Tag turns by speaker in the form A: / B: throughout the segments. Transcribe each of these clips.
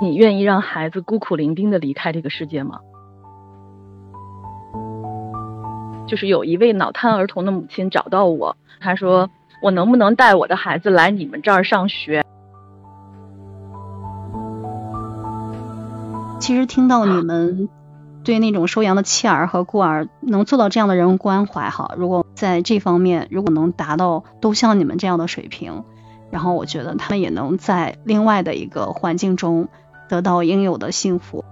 A: 你愿意让孩子孤苦伶仃的离开这个世界吗？就是有一位脑瘫儿童的母亲找到我，她说：“我能不能带我的孩子来你们这儿上学？”
B: 其实听到你们对那种收养的弃儿和孤儿能做到这样的人文关怀，哈，如果在这方面如果能达到都像你们这样的水平，然后我觉得他们也能在另外的一个环境中得到应有的幸福。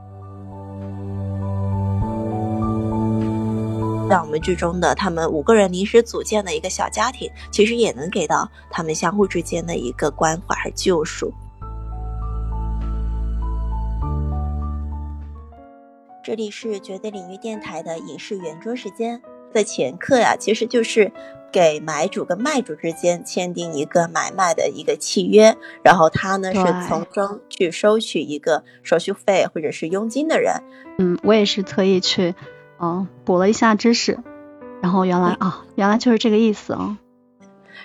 C: 在我们剧中的他们五个人临时组建的一个小家庭，其实也能给到他们相互之间的一个关怀和救赎。这里是绝对领域电台的影视圆桌时间的前课呀，其实就是给买主跟卖主之间签订一个买卖的一个契约，然后他呢是从中去收取一个手续费或者是佣金的人。
B: 嗯，我也是特意去嗯补了一下知识，然后原来啊原来就是这个意思啊。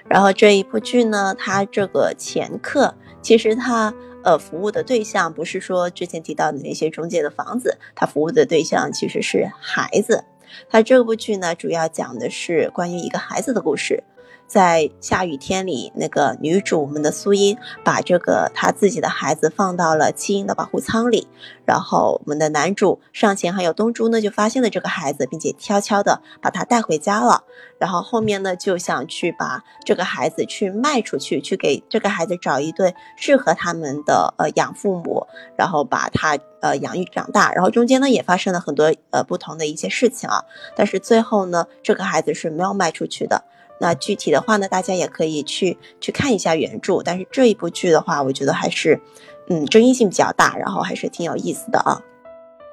C: 然后这一部剧呢，它这个前客其实它。呃，服务的对象不是说之前提到的那些中介的房子，它服务的对象其实是孩子。它这部剧呢，主要讲的是关于一个孩子的故事。在下雨天里，那个女主我们的苏英把这个她自己的孩子放到了弃婴的保护舱里，然后我们的男主上前还有东珠呢就发现了这个孩子，并且悄悄的把他带回家了。然后后面呢就想去把这个孩子去卖出去，去给这个孩子找一对适合他们的呃养父母，然后把他呃养育长大。然后中间呢也发生了很多呃不同的一些事情啊，但是最后呢这个孩子是没有卖出去的。那具体的话呢，大家也可以去去看一下原著。但是这一部剧的话，我觉得还是，嗯，争议性比较大，然后还是挺有意思的啊。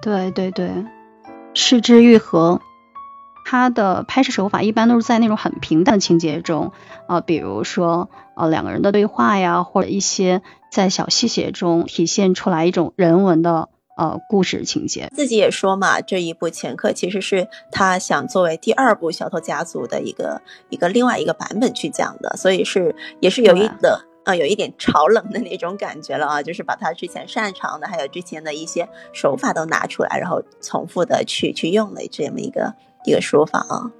B: 对对对，失之愈合，它的拍摄手法一般都是在那种很平淡的情节中，啊，比如说呃两个人的对话呀，或者一些在小细节中体现出来一种人文的。呃，故事情节
C: 自己也说嘛，这一部前客其实是他想作为第二部小偷家族的一个一个另外一个版本去讲的，所以是也是有一的呃有一点潮冷的那种感觉了啊，就是把他之前擅长的还有之前的一些手法都拿出来，然后重复的去去用了这么一个一个说法啊。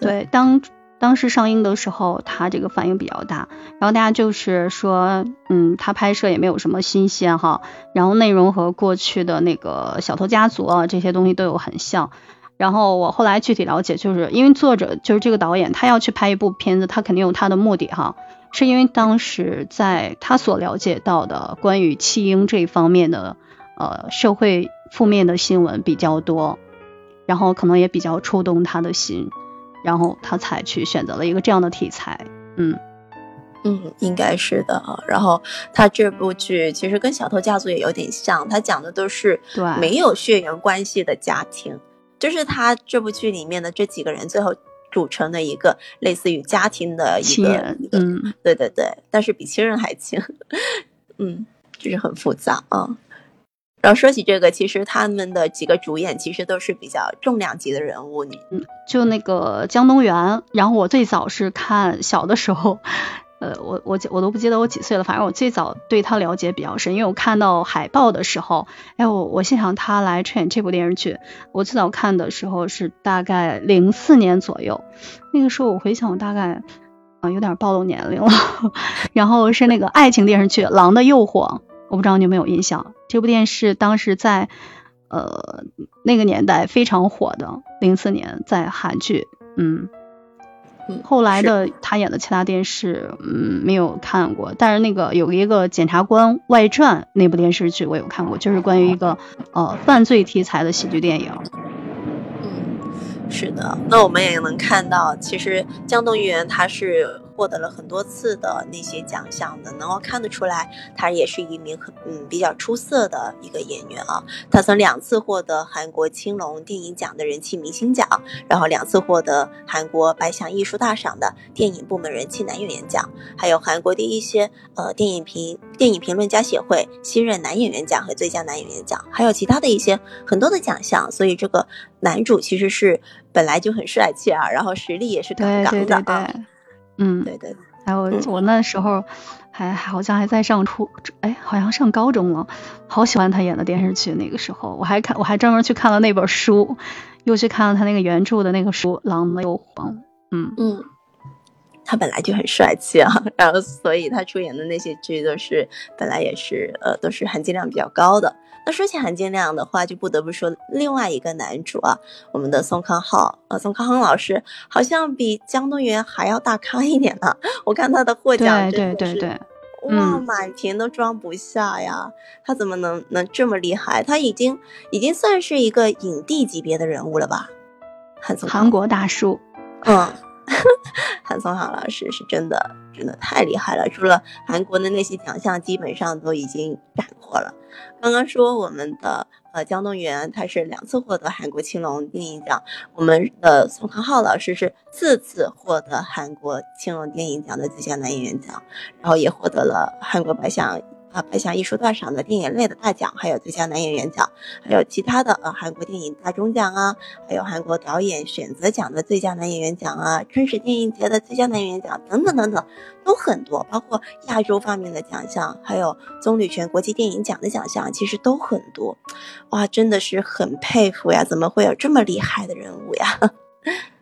B: 对，当。当时上映的时候，他这个反应比较大，然后大家就是说，嗯，他拍摄也没有什么新鲜哈，然后内容和过去的那个小偷家族啊这些东西都有很像，然后我后来具体了解，就是因为作者就是这个导演，他要去拍一部片子，他肯定有他的目的哈，是因为当时在他所了解到的关于弃婴这一方面的呃社会负面的新闻比较多，然后可能也比较触动他的心。然后他才去选择了一个这样的题材，嗯
C: 嗯，应该是的。然后他这部剧其实跟《小偷家族》也有点像，他讲的都是没有血缘关系的家庭，就是他这部剧里面的这几个人最后组成的一个类似于家庭的一个，
B: 嗯，
C: 对对对，但是比亲人还亲，嗯，就是很复杂啊。然后说起这个，其实他们的几个主演其实都是比较重量级的人物。你，
B: 嗯，就那个江东源。然后我最早是看小的时候，呃，我我我都不记得我几岁了，反正我最早对他了解比较深，因为我看到海报的时候，哎，我我心想他来出演这部电视剧。我最早看的时候是大概零四年左右，那个时候我回想我大概啊有点暴露年龄了。然后是那个爱情电视剧《狼的诱惑》。我不知道你有没有印象，这部电视当时在呃那个年代非常火的，零四年在韩剧，嗯，后来的他演的其他电视，嗯，没有看过，但是那个有一个《检察官外传》那部电视剧我有看过，就是关于一个呃犯罪题材的喜剧电影。
C: 嗯，是的，那我们也能看到，其实江东源他是。获得了很多次的那些奖项的，能够看得出来，他也是一名很嗯比较出色的一个演员啊。他曾两次获得韩国青龙电影奖的人气明星奖，然后两次获得韩国百想艺术大赏的电影部门人气男演员奖，还有韩国的一些呃电影评电影评论家协会新任男演员奖和最佳男演员奖，还有其他的一些很多的奖项。所以这个男主其实是本来就很帅气啊，然后实力也是杠杠的啊。
B: 嗯，
C: 对对，
B: 还有我那时候还好像还在上初，哎，好像上高中了。好喜欢他演的电视剧，那个时候我还看，我还专门去看了那本书，又去看了他那个原著的那个书《狼的诱惑》。
C: 嗯嗯，他本来就很帅气啊，然后所以他出演的那些剧都是本来也是呃都是含金量比较高的。那说起含金量的话，就不得不说另外一个男主啊，我们的宋康昊啊，宋康昊老师好像比江东源还要大咖一点呢。我看他的获奖
B: 真的是
C: 哇，满屏都装不下呀！他怎么能能这么厉害？他已经已经算是一个影帝级别的人物了吧？韩松
B: 韩国大叔，
C: 嗯，韩松浩老师是真的真的太厉害了，除了韩国的那些奖项，基本上都已经斩获了。刚刚说我们的呃姜东元，他是两次获得韩国青龙电影奖，我们的宋康昊老师是四次获得韩国青龙电影奖的最佳男演员奖，然后也获得了韩国白象。啊，白象艺术大赏的电影类的大奖，还有最佳男演员奖，还有其他的呃韩国电影大钟奖啊，还有韩国导演选择奖的最佳男演员奖啊，春实电影节的最佳男演员奖等等等等，都很多，包括亚洲方面的奖项，还有棕榈泉国际电影奖的奖项，其实都很多，哇，真的是很佩服呀，怎么会有这么厉害的人物呀？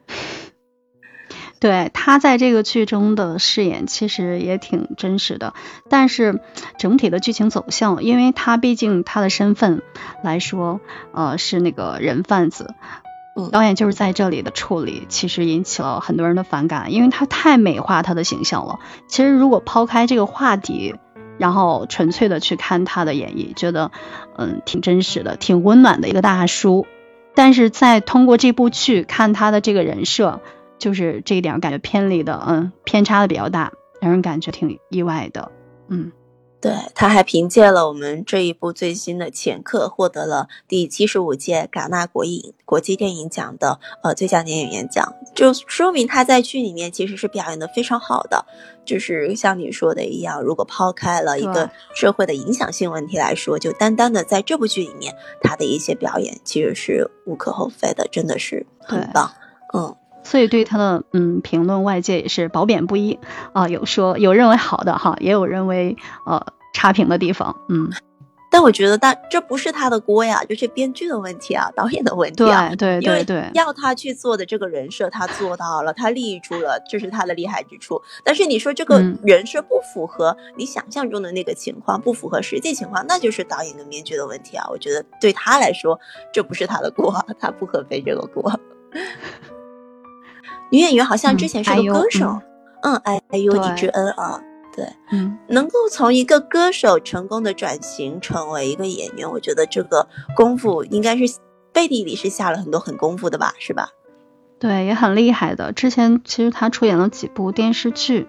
B: 对他在这个剧中的饰演其实也挺真实的，但是整体的剧情走向，因为他毕竟他的身份来说，呃，是那个人贩子，导演就是在这里的处理，其实引起了很多人的反感，因为他太美化他的形象了。其实如果抛开这个话题，然后纯粹的去看他的演绎，觉得嗯挺真实的，挺温暖的一个大叔。但是在通过这部剧看他的这个人设。就是这一点感觉偏离的，嗯，偏差的比较大，让人感觉挺意外的，嗯，
C: 对，他还凭借了我们这一部最新的《前客》，获得了第七十五届戛纳国影国际电影奖的呃最佳男演员奖，就说明他在剧里面其实是表演的非常好的。就是像你说的一样，如果抛开了一个社会的影响性问题来说，就单单的在这部剧里面，他的一些表演其实是无可厚非的，真的是很棒，嗯。
B: 所以对他的嗯评论，外界也是褒贬不一啊，有说有认为好的哈，也有认为呃差评的地方，嗯。
C: 但我觉得，但这不是他的锅呀，就是编剧的问题啊，导演的问题
B: 啊。对对对对。
C: 要他去做的这个人设，他做到了，他立住了，这是他的厉害之处。但是你说这个人设不符合你想象中的那个情况，不符合实际情况，那就是导演跟编剧的问题啊。我觉得对他来说，这不是他的锅，他不可背这个锅。女演员好像之前是个歌手，嗯，I U D 之恩啊，对，
B: 嗯，
C: 能够从一个歌手成功的转型成为一个演员，我觉得这个功夫应该是背地里是下了很多很功夫的吧，是吧？
B: 对，也很厉害的。之前其实他出演了几部电视剧，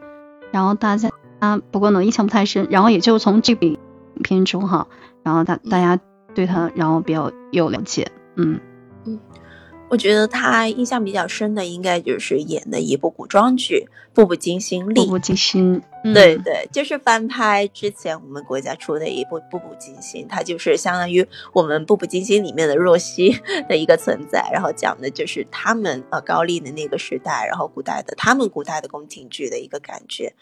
B: 然后大家啊，不过呢印象不太深，然后也就从这部影片中哈，然后大大家对他然后比较有了解，嗯
C: 嗯。我觉得他印象比较深的，应该就是演的一部古装剧《步步惊心》里。
B: 步步惊心，
C: 对对，就是翻拍之前我们国家出的一部《步步惊心》，它就是相当于我们《步步惊心》里面的若曦 的一个存在，然后讲的就是他们呃高丽的那个时代，然后古代的他们古代的宫廷剧的一个感觉。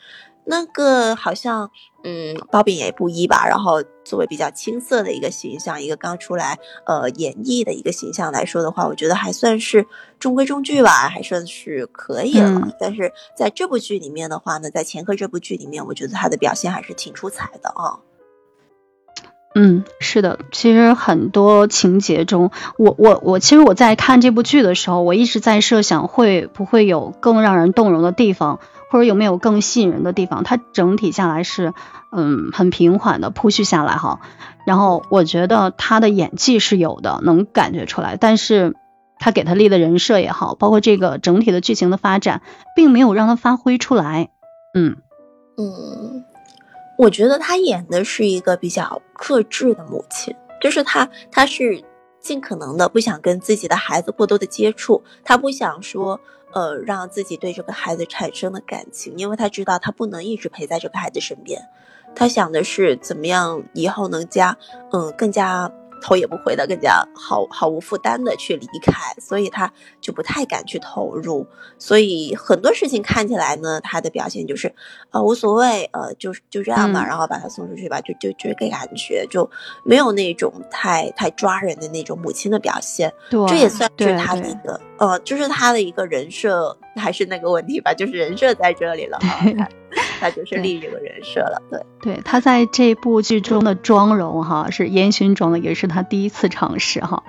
C: 那个好像，嗯，褒贬也不一吧。然后作为比较青涩的一个形象，一个刚出来呃演绎的一个形象来说的话，我觉得还算是中规中矩吧，还算是可以了。但是在这部剧里面的话呢，在《前科》这部剧里面，我觉得他的表现还是挺出彩的啊。
B: 嗯，是的，其实很多情节中，我我我，其实我在看这部剧的时候，我一直在设想会不会有更让人动容的地方。或者有没有更吸引人的地方？它整体下来是，嗯，很平缓的铺叙下来哈。然后我觉得他的演技是有的，能感觉出来。但是他给他立的人设也好，包括这个整体的剧情的发展，并没有让他发挥出来。
C: 嗯嗯，我觉得他演的是一个比较克制的母亲，就是他他是尽可能的不想跟自己的孩子过多的接触，他不想说。呃，让自己对这个孩子产生了感情，因为他知道他不能一直陪在这个孩子身边，他想的是怎么样以后能加，嗯，更加头也不回的更加毫毫无负担的去离开，所以他就不太敢去投入。所以很多事情看起来呢，他的表现就是，呃，无所谓，呃，就是就这样吧，然后把他送出去吧，就就就给感觉就没有那种太太抓人的那种母亲的表现。
B: 对，
C: 这也算是他的一个，呃，就是他的一个人设，还是那个问题吧，就是人设在这里了。他就是立这个人设了，对，
B: 对，他在这部剧中的妆容哈是烟熏妆的，也是他第一次尝试哈，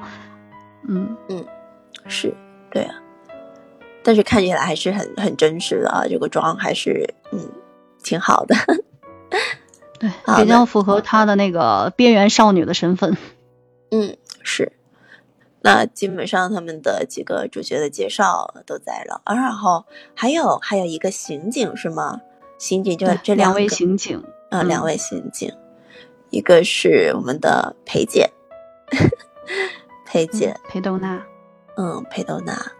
C: 嗯。嗯，是对啊，但是看起来还是很很真实的啊，这个妆还是嗯挺好的，
B: 对，比较符合他的那个边缘少女的身份，
C: 嗯是，那基本上他们的几个主角的介绍都在了，然后还有还有一个刑警是吗？刑警就这
B: 两位刑警，
C: 呃，两位刑警，一个是我们的裴姐，裴姐，
B: 裴斗娜，
C: 嗯，裴斗娜，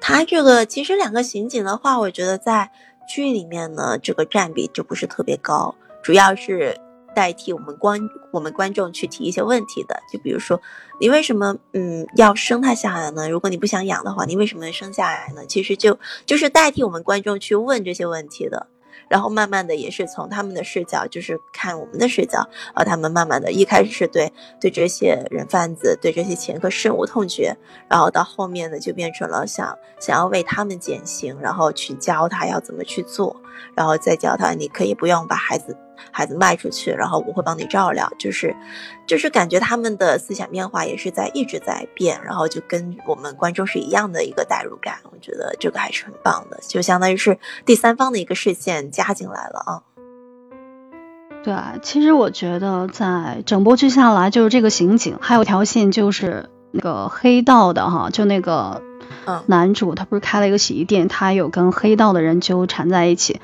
C: 他这个其实两个刑警的话，我觉得在剧里面呢，这个占比就不是特别高，主要是代替我们观我们观众去提一些问题的，就比如说你为什么嗯要生他下来呢？如果你不想养的话，你为什么生下来呢？其实就就是代替我们观众去问这些问题的。然后慢慢的也是从他们的视角，就是看我们的视角，啊，他们慢慢的一开始是对对这些人贩子，对这些前科深恶痛绝，然后到后面呢就变成了想想要为他们减刑，然后去教他要怎么去做，然后再教他你可以不用把孩子。孩子卖出去，然后我会帮你照料，就是，就是感觉他们的思想变化也是在一直在变，然后就跟我们观众是一样的一个代入感，我觉得这个还是很棒的，就相当于是第三方的一个视线加进来了啊。
B: 对，其实我觉得在整部剧下来，就是这个刑警还有条线就是那个黑道的哈，就那个男主他不是开了一个洗衣店，他有跟黑道的人纠缠在一起。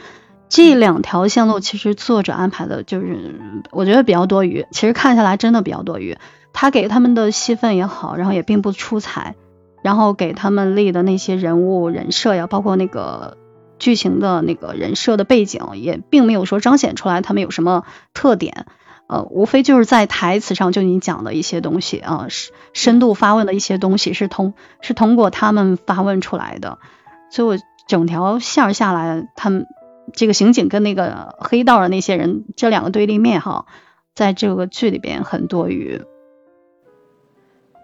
B: 这两条线路其实作者安排的就是，我觉得比较多余。其实看下来真的比较多余。他给他们的戏份也好，然后也并不出彩，然后给他们立的那些人物人设呀，包括那个剧情的那个人设的背景，也并没有说彰显出来他们有什么特点。呃，无非就是在台词上就你讲的一些东西啊，深度发问的一些东西是通是通过他们发问出来的。所以我整条线下来，他们。这个刑警跟那个黑道的那些人，这两个对立面哈，在这个剧里边很多余。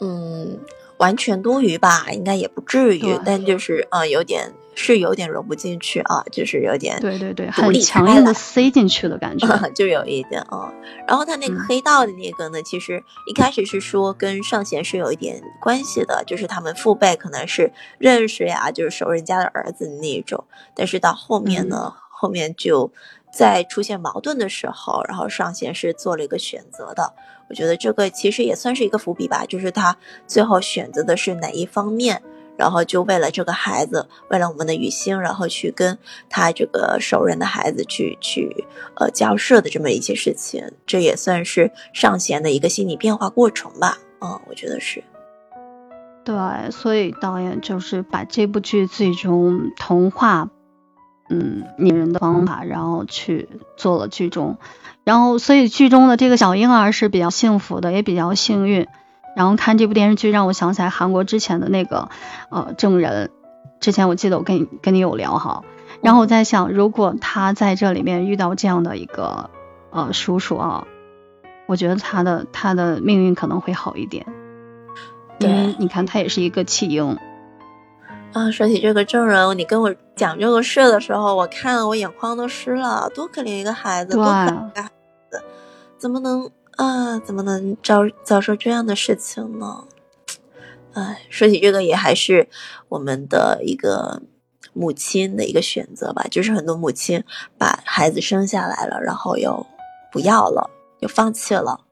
C: 嗯，完全多余吧，应该也不至于，但就是呃，有点是有点融不进去啊，就是有点
B: 对对对，很强硬的塞进去的感觉，
C: 就有一点啊。然后他那个黑道的那个呢，其实一开始是说跟尚贤是有一点关系的，就是他们父辈可能是认识呀，就是熟人家的儿子那一种，但是到后面呢。后面就在出现矛盾的时候，然后尚贤是做了一个选择的。我觉得这个其实也算是一个伏笔吧，就是他最后选择的是哪一方面，然后就为了这个孩子，为了我们的雨欣，然后去跟他这个熟人的孩子去去呃交涉的这么一些事情，这也算是尚贤的一个心理变化过程吧。嗯，我觉得是。
B: 对，所以导演就是把这部剧最终童话。嗯，拟人的方法，然后去做了剧中，然后所以剧中的这个小婴儿是比较幸福的，也比较幸运。然后看这部电视剧，让我想起来韩国之前的那个呃证人，之前我记得我跟你跟你有聊哈，然后我在想，如果他在这里面遇到这样的一个呃叔叔啊，我觉得他的他的命运可能会好一点，因为你看他也是一个弃婴。
C: 啊，说起这个证人，你跟我讲这个事的时候，我看我眼眶都湿了。多可怜一个孩子，多可怜一个孩子，怎么能啊？怎么能遭遭受这样的事情呢？哎，说起这个，也还是我们的一个母亲的一个选择吧。就是很多母亲把孩子生下来了，然后又不要了，又放弃了。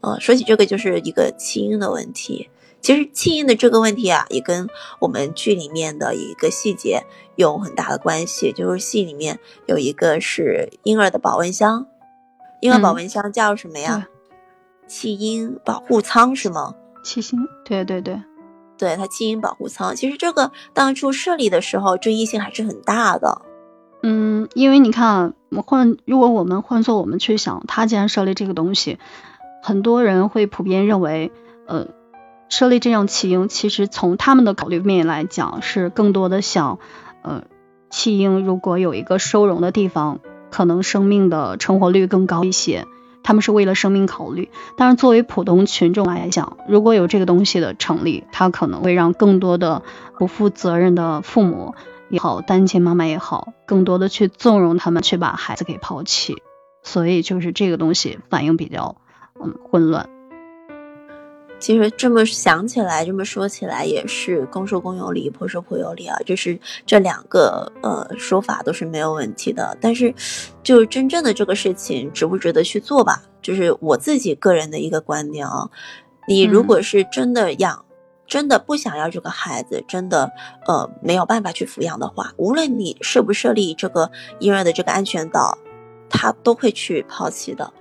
C: 嗯，说起这个，就是一个弃婴的问题。其实弃婴的这个问题啊，也跟我们剧里面的一个细节有很大的关系。就是戏里面有一个是婴儿的保温箱，婴儿保温箱叫什么呀？弃婴保护舱是吗？
B: 弃婴，对对对，
C: 对它弃婴保护舱。其实这个当初设立的时候，争议性还是很大的。
B: 嗯，因为你看，换如果我们换做我们去想，他既然设立这个东西。很多人会普遍认为，呃，设立这样弃婴，其实从他们的考虑面来讲，是更多的想，呃，弃婴如果有一个收容的地方，可能生命的成活率更高一些。他们是为了生命考虑，但是作为普通群众来讲，如果有这个东西的成立，它可能会让更多的不负责任的父母也好，单亲妈妈也好，更多的去纵容他们去把孩子给抛弃，所以就是这个东西反应比较嗯混乱。
C: 其实这么想起来，这么说起来也是公说公有理，婆说婆有理啊，就是这两个呃说法都是没有问题的。但是，就真正的这个事情值不值得去做吧？就是我自己个人的一个观点啊。你如果是真的养，真的不想要这个孩子，真的呃没有办法去抚养的话，无论你设不设立这个婴儿的这个安全岛，他都会去抛弃的。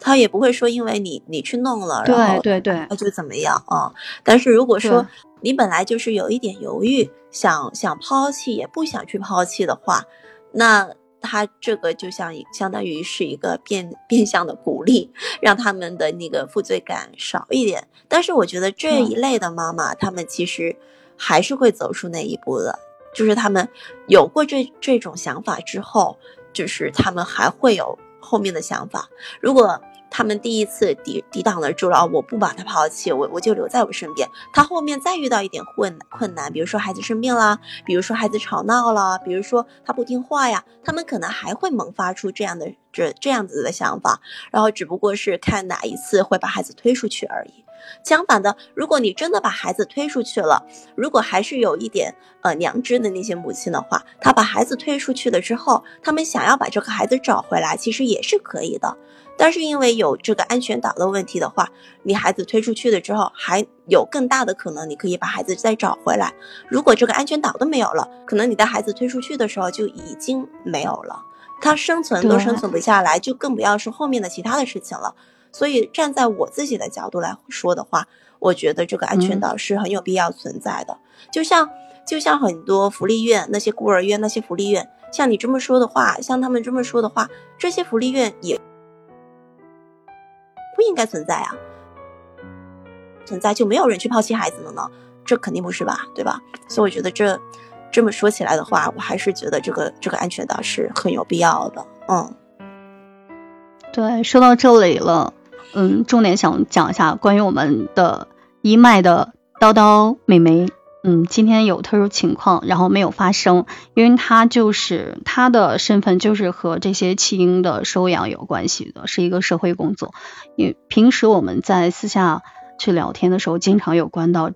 C: 他也不会说，因为你你去弄了，然后
B: 对对
C: 对，就怎么样啊？但是如果说你本来就是有一点犹豫，想想抛弃也不想去抛弃的话，那他这个就像相当于是一个变变相的鼓励，让他们的那个负罪感少一点。但是我觉得这一类的妈妈，他们其实还是会走出那一步的，就是他们有过这这种想法之后，就是他们还会有。后面的想法，如果他们第一次抵抵挡了住了，我不把他抛弃，我我就留在我身边。他后面再遇到一点困困难，比如说孩子生病啦，比如说孩子吵闹了，比如说他不听话呀，他们可能还会萌发出这样的这这样子的想法，然后只不过是看哪一次会把孩子推出去而已。相反的，如果你真的把孩子推出去了，如果还是有一点呃良知的那些母亲的话，她把孩子推出去了之后，他们想要把这个孩子找回来，其实也是可以的。但是因为有这个安全岛的问题的话，你孩子推出去了之后，还有更大的可能你可以把孩子再找回来。如果这个安全岛都没有了，可能你的孩子推出去的时候就已经没有了，他生存都生存不下来，就更不要说后面的其他的事情了。所以站在我自己的角度来说的话，我觉得这个安全岛是很有必要存在的。就像就像很多福利院、那些孤儿院、那些福利院，像你这么说的话，像他们这么说的话，这些福利院也不应该存在啊！存在就没有人去抛弃孩子了呢？这肯定不是吧？对吧？所以我觉得这这么说起来的话，我还是觉得这个这个安全岛是很有必要的。嗯，
B: 对，说到这里了。嗯，重点想讲一下关于我们的一麦的叨叨美眉。嗯，今天有特殊情况，然后没有发生，因为她就是她的身份就是和这些弃婴的收养有关系的，是一个社会工作。因为平时我们在私下去聊天的时候，经常有关到，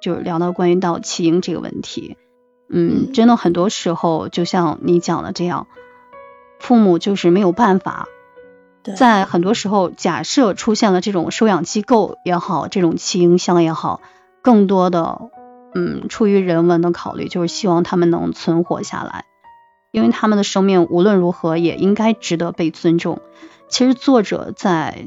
B: 就是聊到关于到弃婴这个问题。嗯，真的很多时候就像你讲的这样，父母就是没有办法。在很多时候，假设出现了这种收养机构也好，这种弃婴箱也好，更多的，嗯，出于人文的考虑，就是希望他们能存活下来，因为他们的生命无论如何也应该值得被尊重。其实作者在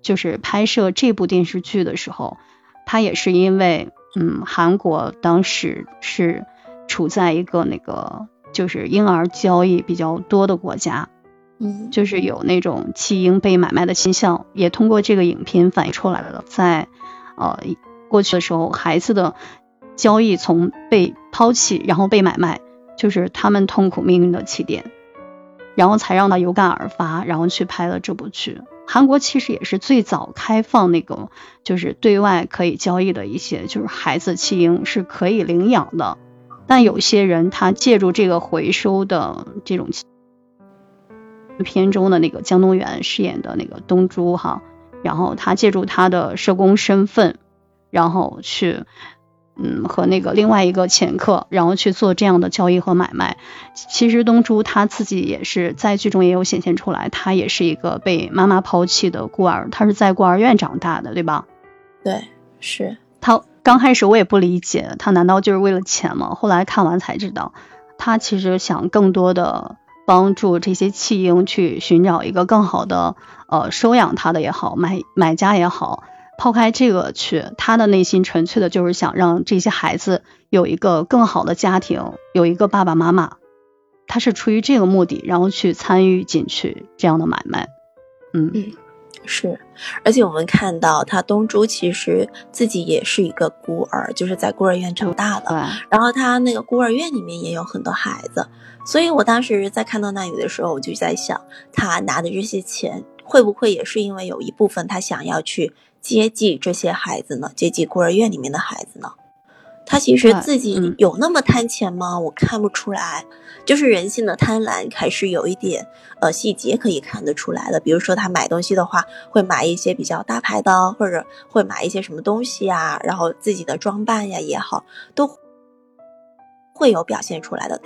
B: 就是拍摄这部电视剧的时候，他也是因为，嗯，韩国当时是处在一个那个就是婴儿交易比较多的国家。就是有那种弃婴被买卖的倾向，也通过这个影片反映出来了。在呃过去的时候，孩子的交易从被抛弃，然后被买卖，就是他们痛苦命运的起点，然后才让他有感而发，然后去拍了这部剧。韩国其实也是最早开放那个，就是对外可以交易的一些，就是孩子弃婴是可以领养的，但有些人他借助这个回收的这种。片中的那个江东元饰演的那个东珠哈，然后他借助他的社工身份，然后去嗯和那个另外一个前客，然后去做这样的交易和买卖。其实东珠他自己也是在剧中也有显现出来，他也是一个被妈妈抛弃的孤儿，他是在孤儿院长大的，对吧？
C: 对，是
B: 他刚开始我也不理解，他难道就是为了钱吗？后来看完才知道，他其实想更多的。帮助这些弃婴去寻找一个更好的呃收养他的也好，买买家也好，抛开这个去，他的内心纯粹的就是想让这些孩子有一个更好的家庭，有一个爸爸妈妈，他是出于这个目的，然后去参与进去这样的买卖。
C: 嗯。嗯，是，而且我们看到他东珠其实自己也是一个孤儿，就是在孤儿院长大的。
B: 对，
C: 然后他那个孤儿院里面也有很多孩子，所以我当时在看到那里的时候，我就在想，他拿的这些钱会不会也是因为有一部分他想要去接济这些孩子呢？接济孤儿院里面的孩子呢？他其实自己有那么贪钱吗？我看不出来，就是人性的贪婪还是有一点呃细节可以看得出来的。比如说他买东西的话，会买一些比较大牌的，或者会买一些什么东西啊，然后自己的装扮呀也好，都会有表现出来的。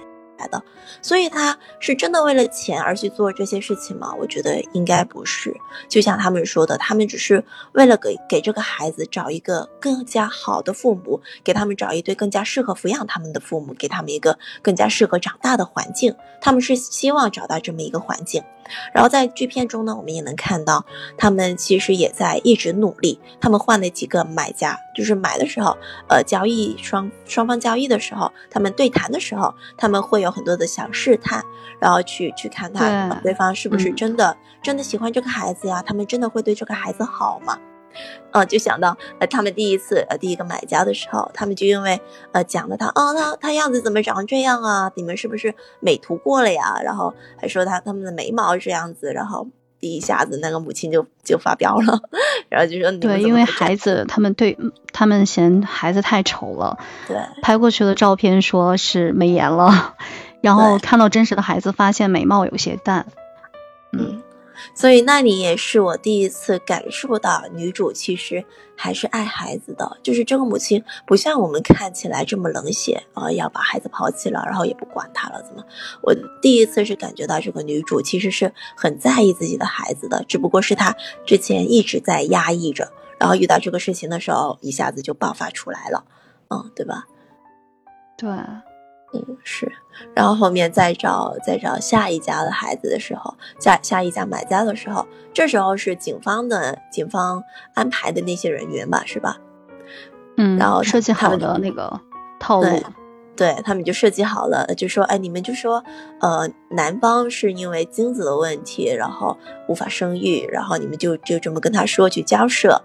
C: 的，所以他是真的为了钱而去做这些事情吗？我觉得应该不是。就像他们说的，他们只是为了给给这个孩子找一个更加好的父母，给他们找一对更加适合抚养他们的父母，给他们一个更加适合长大的环境。他们是希望找到这么一个环境。然后在剧片中呢，我们也能看到，他们其实也在一直努力。他们换了几个买家，就是买的时候，呃，交易双双方交易的时候，他们对谈的时候，他们会有很多的小试探，然后去去看他对方是不是真的真的喜欢这个孩子呀？他们真的会对这个孩子好吗？呃，就想到呃，他们第一次呃第一个买家的时候，他们就因为呃讲了他哦，他他样子怎么长这样啊？你们是不是美图过了呀？然后还说他他们的眉毛这样子，然后第一下子那个母亲就就发飙了，然后就说
B: 对，因为孩子他们对他们嫌孩子太丑了，
C: 对，
B: 拍过去的照片说是美颜了，然后看到真实的孩子，发现眉毛有些淡，
C: 嗯。所以那里也是我第一次感受到女主其实还是爱孩子的，就是这个母亲不像我们看起来这么冷血啊，要把孩子抛弃了，然后也不管他了，怎么？我第一次是感觉到这个女主其实是很在意自己的孩子的，只不过是她之前一直在压抑着，然后遇到这个事情的时候，一下子就爆发出来了，嗯，对吧？
B: 对。
C: 嗯，是，然后后面再找再找下一家的孩子的时候，下下一家买家的时候，这时候是警方的警方安排的那些人员吧，是吧？
B: 嗯，
C: 然后
B: 设计好的那个套路，
C: 对他们就设计好了，就说，哎，你们就说，呃，男方是因为精子的问题，然后无法生育，然后你们就就这么跟他说去交涉。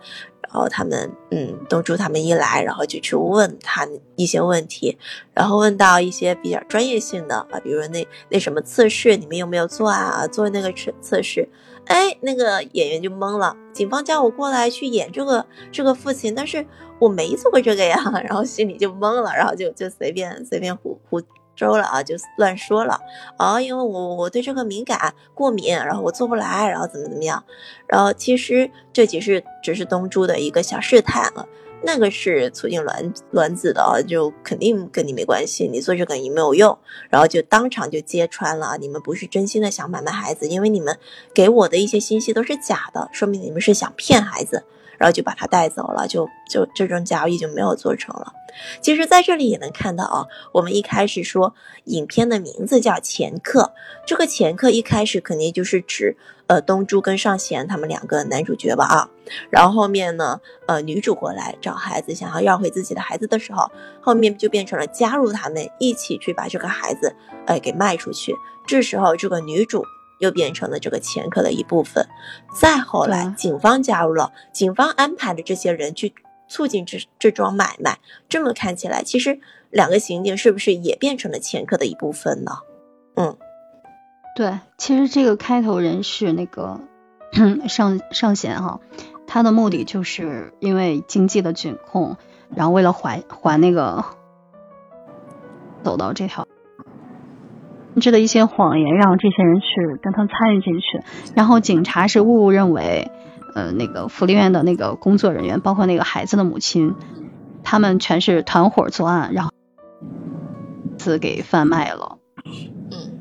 C: 然后他们，嗯，东珠他们一来，然后就去问他一些问题，然后问到一些比较专业性的啊，比如那那什么测试，你们有没有做啊？做那个测测试，哎，那个演员就懵了。警方叫我过来去演这个这个父亲，但是我没做过这个呀，然后心里就懵了，然后就就随便随便胡胡。周了啊，就乱说了啊，因为我我对这个敏感过敏，然后我做不来，然后怎么怎么样，然后其实这只是只是东珠的一个小试探啊，那个是促进卵卵子的啊，就肯定跟你没关系，你做这个也没有用，然后就当场就揭穿了，你们不是真心的想买卖孩子，因为你们给我的一些信息都是假的，说明你们是想骗孩子。然后就把他带走了，就就这种交易就没有做成了。其实，在这里也能看到啊，我们一开始说影片的名字叫《前客》，这个前客一开始肯定就是指呃东珠跟尚贤他们两个男主角吧啊。然后后面呢，呃女主过来找孩子，想要要回自己的孩子的时候，后面就变成了加入他们一起去把这个孩子呃给卖出去。这时候这个女主。又变成了这个前科的一部分，再后来，警方加入了，警方安排的这些人去促进这这桩买卖。这么看起来，其实两个刑警是不是也变成了前科的一部分呢？嗯，
B: 对，其实这个开头人是那个 上上贤哈，他的目的就是因为经济的紧控，然后为了还还那个走到这条。制的一些谎言，让这些人去跟他参与进去，然后警察是误认为，呃，那个福利院的那个工作人员，包括那个孩子的母亲，他们全是团伙作案，然后子给贩卖了。
C: 嗯，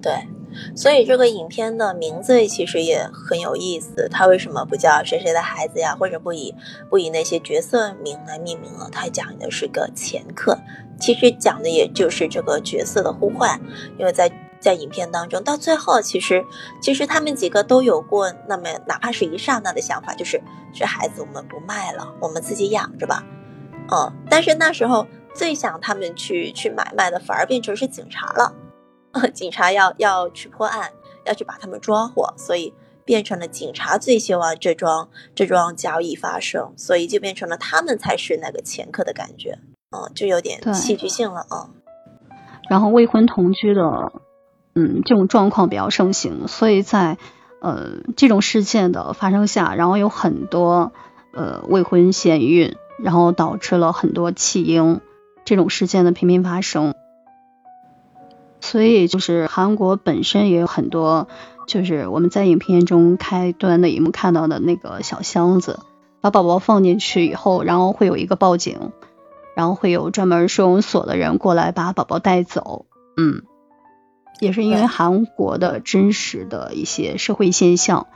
C: 对，所以这个影片的名字其实也很有意思，他为什么不叫谁谁的孩子呀，或者不以不以那些角色名来命名了？他讲的是个前客。其实讲的也就是这个角色的互换，因为在在影片当中，到最后其实其实他们几个都有过那么哪怕是一刹那的想法，就是这孩子我们不卖了，我们自己养着吧，嗯，但是那时候最想他们去去买卖的，反而变成是警察了，警察要要去破案，要去把他们抓获，所以变成了警察最希望这桩这桩交易发生，所以就变成了他们才是那个前科的感觉，嗯，就有点戏剧性了啊。
B: 然后未婚同居的，嗯，这种状况比较盛行，所以在呃这种事件的发生下，然后有很多呃未婚先孕，然后导致了很多弃婴这种事件的频频发生。所以就是韩国本身也有很多，就是我们在影片中开端的一幕看到的那个小箱子，把宝宝放进去以后，然后会有一个报警，然后会有专门收容所的人过来把宝宝带走。嗯，也是因为韩国的真实的一些社会现象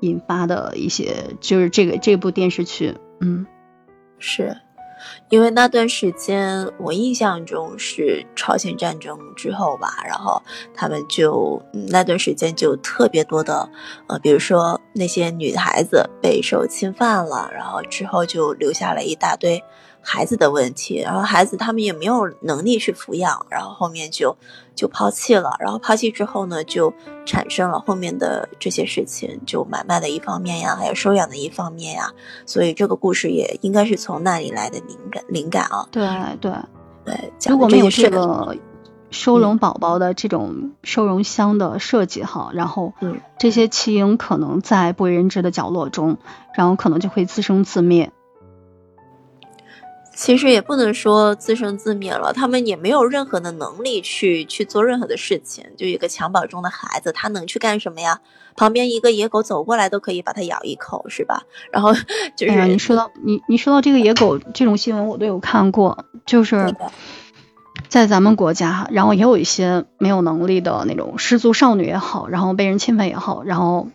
B: 引发的一些，就是这个这部电视剧，嗯，
C: 是。因为那段时间，我印象中是朝鲜战争之后吧，然后他们就那段时间就特别多的，呃，比如说那些女孩子被受侵犯了，然后之后就留下了一大堆。孩子的问题，然后孩子他们也没有能力去抚养，然后后面就就抛弃了，然后抛弃之后呢，就产生了后面的这些事情，就买卖的一方面呀，还有收养的一方面呀，所以这个故事也应该是从那里来的灵感灵感啊。
B: 对对
C: 对，
B: 如果没有这个收容宝宝的这种收容箱的设计哈，然后这些弃婴可能在不为人知的角落中，然后可能就会自生自灭。
C: 其实也不能说自生自灭了，他们也没有任何的能力去去做任何的事情。就一个襁褓中的孩子，他能去干什么呀？旁边一个野狗走过来都可以把它咬一口，是吧？然后就是
B: 你说到你你说到这个野狗这种新闻，我都有看过，就是在咱们国家，然后也有一些没有能力的那种失足少女也好，然后被人侵犯也好，然后。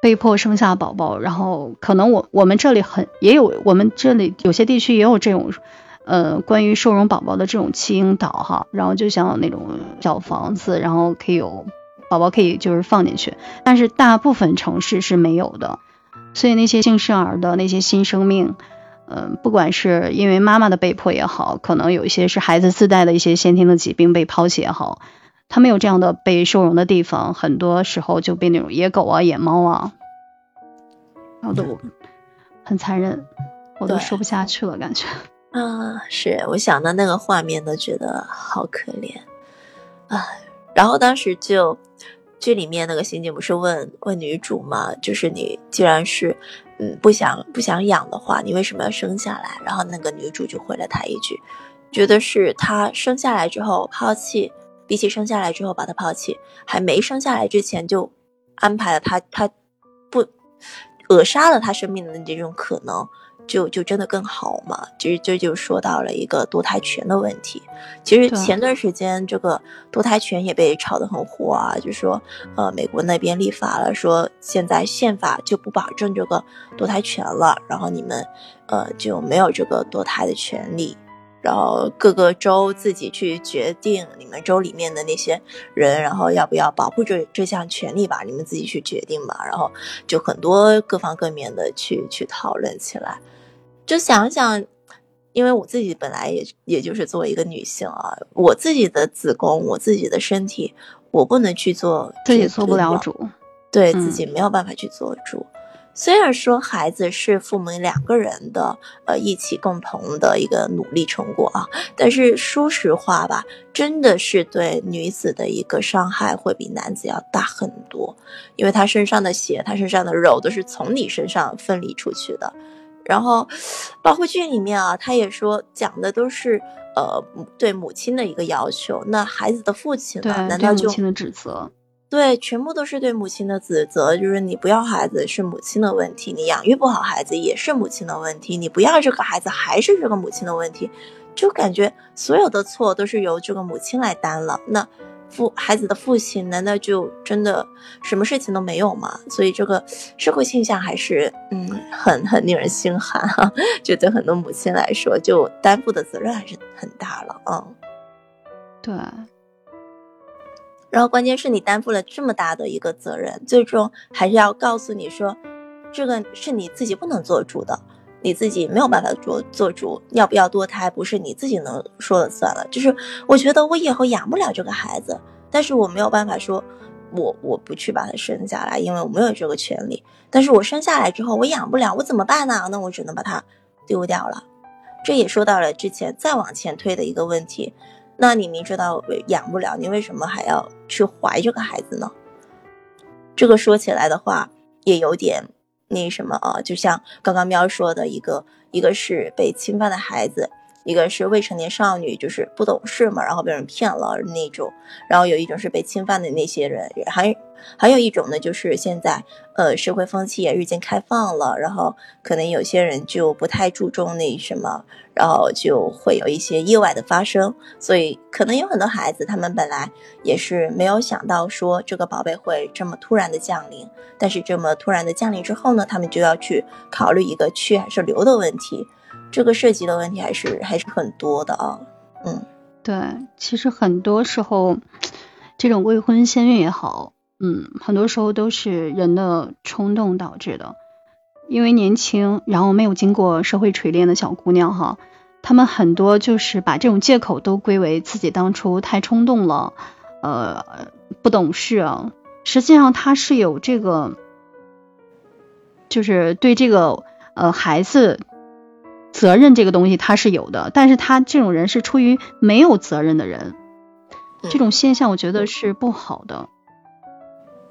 B: 被迫生下宝宝，然后可能我我们这里很也有，我们这里有些地区也有这种，呃，关于收容宝宝的这种弃婴岛哈，然后就像那种小房子，然后可以有宝宝可以就是放进去，但是大部分城市是没有的，所以那些新生儿的那些新生命，嗯，不管是因为妈妈的被迫也好，可能有一些是孩子自带的一些先天的疾病被抛弃也好。他没有这样的被收容的地方，很多时候就被那种野狗啊、野猫啊，然后都很残忍，我都说不下去了，感觉。
C: 啊，是我想到那个画面都觉得好可怜啊。然后当时就剧里面那个刑警不是问问女主嘛，就是你既然是嗯不想不想养的话，你为什么要生下来？然后那个女主就回了他一句，觉得是他生下来之后抛弃。比起生下来之后把他抛弃，还没生下来之前就安排了他，他不扼杀了他生命的这种可能，就就真的更好嘛？其实这就说到了一个堕胎权的问题。其实前段时间这个堕胎权也被炒得很火啊，就说呃美国那边立法了，说现在宪法就不保证这个堕胎权了，然后你们呃就没有这个堕胎的权利。然后各个州自己去决定你们州里面的那些人，然后要不要保护这这项权利吧？你们自己去决定吧。然后就很多各方各面的去去讨论起来。就想想，因为我自己本来也也就是作为一个女性啊，我自己的子宫，我自己的身体，我不能去做，
B: 自己做不了主，
C: 对自己没有办法去做主。虽然说孩子是父母两个人的，呃，一起共同的一个努力成果啊，但是说实话吧，真的是对女子的一个伤害会比男子要大很多，因为他身上的血，他身上的肉都是从你身上分离出去的。然后，包括剧里面啊，他也说讲的都是呃对母亲的一个要求，那孩子的父亲呢？难道就
B: 母亲的指责？
C: 对，全部都是对母亲的指责，就是你不要孩子是母亲的问题，你养育不好孩子也是母亲的问题，你不要这个孩子还是这个母亲的问题，就感觉所有的错都是由这个母亲来担了。那父孩子的父亲难道就真的什么事情都没有吗？所以这个社会现象还是嗯很很令人心寒哈，就对很多母亲来说，就担负的责任还是很大了啊。
B: 对。
C: 然后关键是你担负了这么大的一个责任，最终还是要告诉你说，这个是你自己不能做主的，你自己没有办法做做主，要不要堕胎不是你自己能说了算了。就是我觉得我以后养不了这个孩子，但是我没有办法说，我我不去把他生下来，因为我没有这个权利。但是我生下来之后，我养不了，我怎么办呢？那我只能把它丢掉了。这也说到了之前再往前推的一个问题。那你明知道养不了，你为什么还要去怀这个孩子呢？这个说起来的话，也有点那什么啊，就像刚刚喵说的一个，一个是被侵犯的孩子。一个是未成年少女，就是不懂事嘛，然后被人骗了那种；然后有一种是被侵犯的那些人，还还有一种呢，就是现在呃社会风气也日渐开放了，然后可能有些人就不太注重那什么，然后就会有一些意外的发生。所以可能有很多孩子，他们本来也是没有想到说这个宝贝会这么突然的降临，但是这么突然的降临之后呢，他们就要去考虑一个去还是留的问题。这个涉及的问题还是还是很多的啊，嗯，
B: 对，其实很多时候，这种未婚先孕也好，嗯，很多时候都是人的冲动导致的，因为年轻，然后没有经过社会锤炼的小姑娘哈，她们很多就是把这种借口都归为自己当初太冲动了，呃，不懂事啊，实际上她是有这个，就是对这个呃孩子。责任这个东西他是有的，但是他这种人是出于没有责任的人，这种现象我觉得是不好的。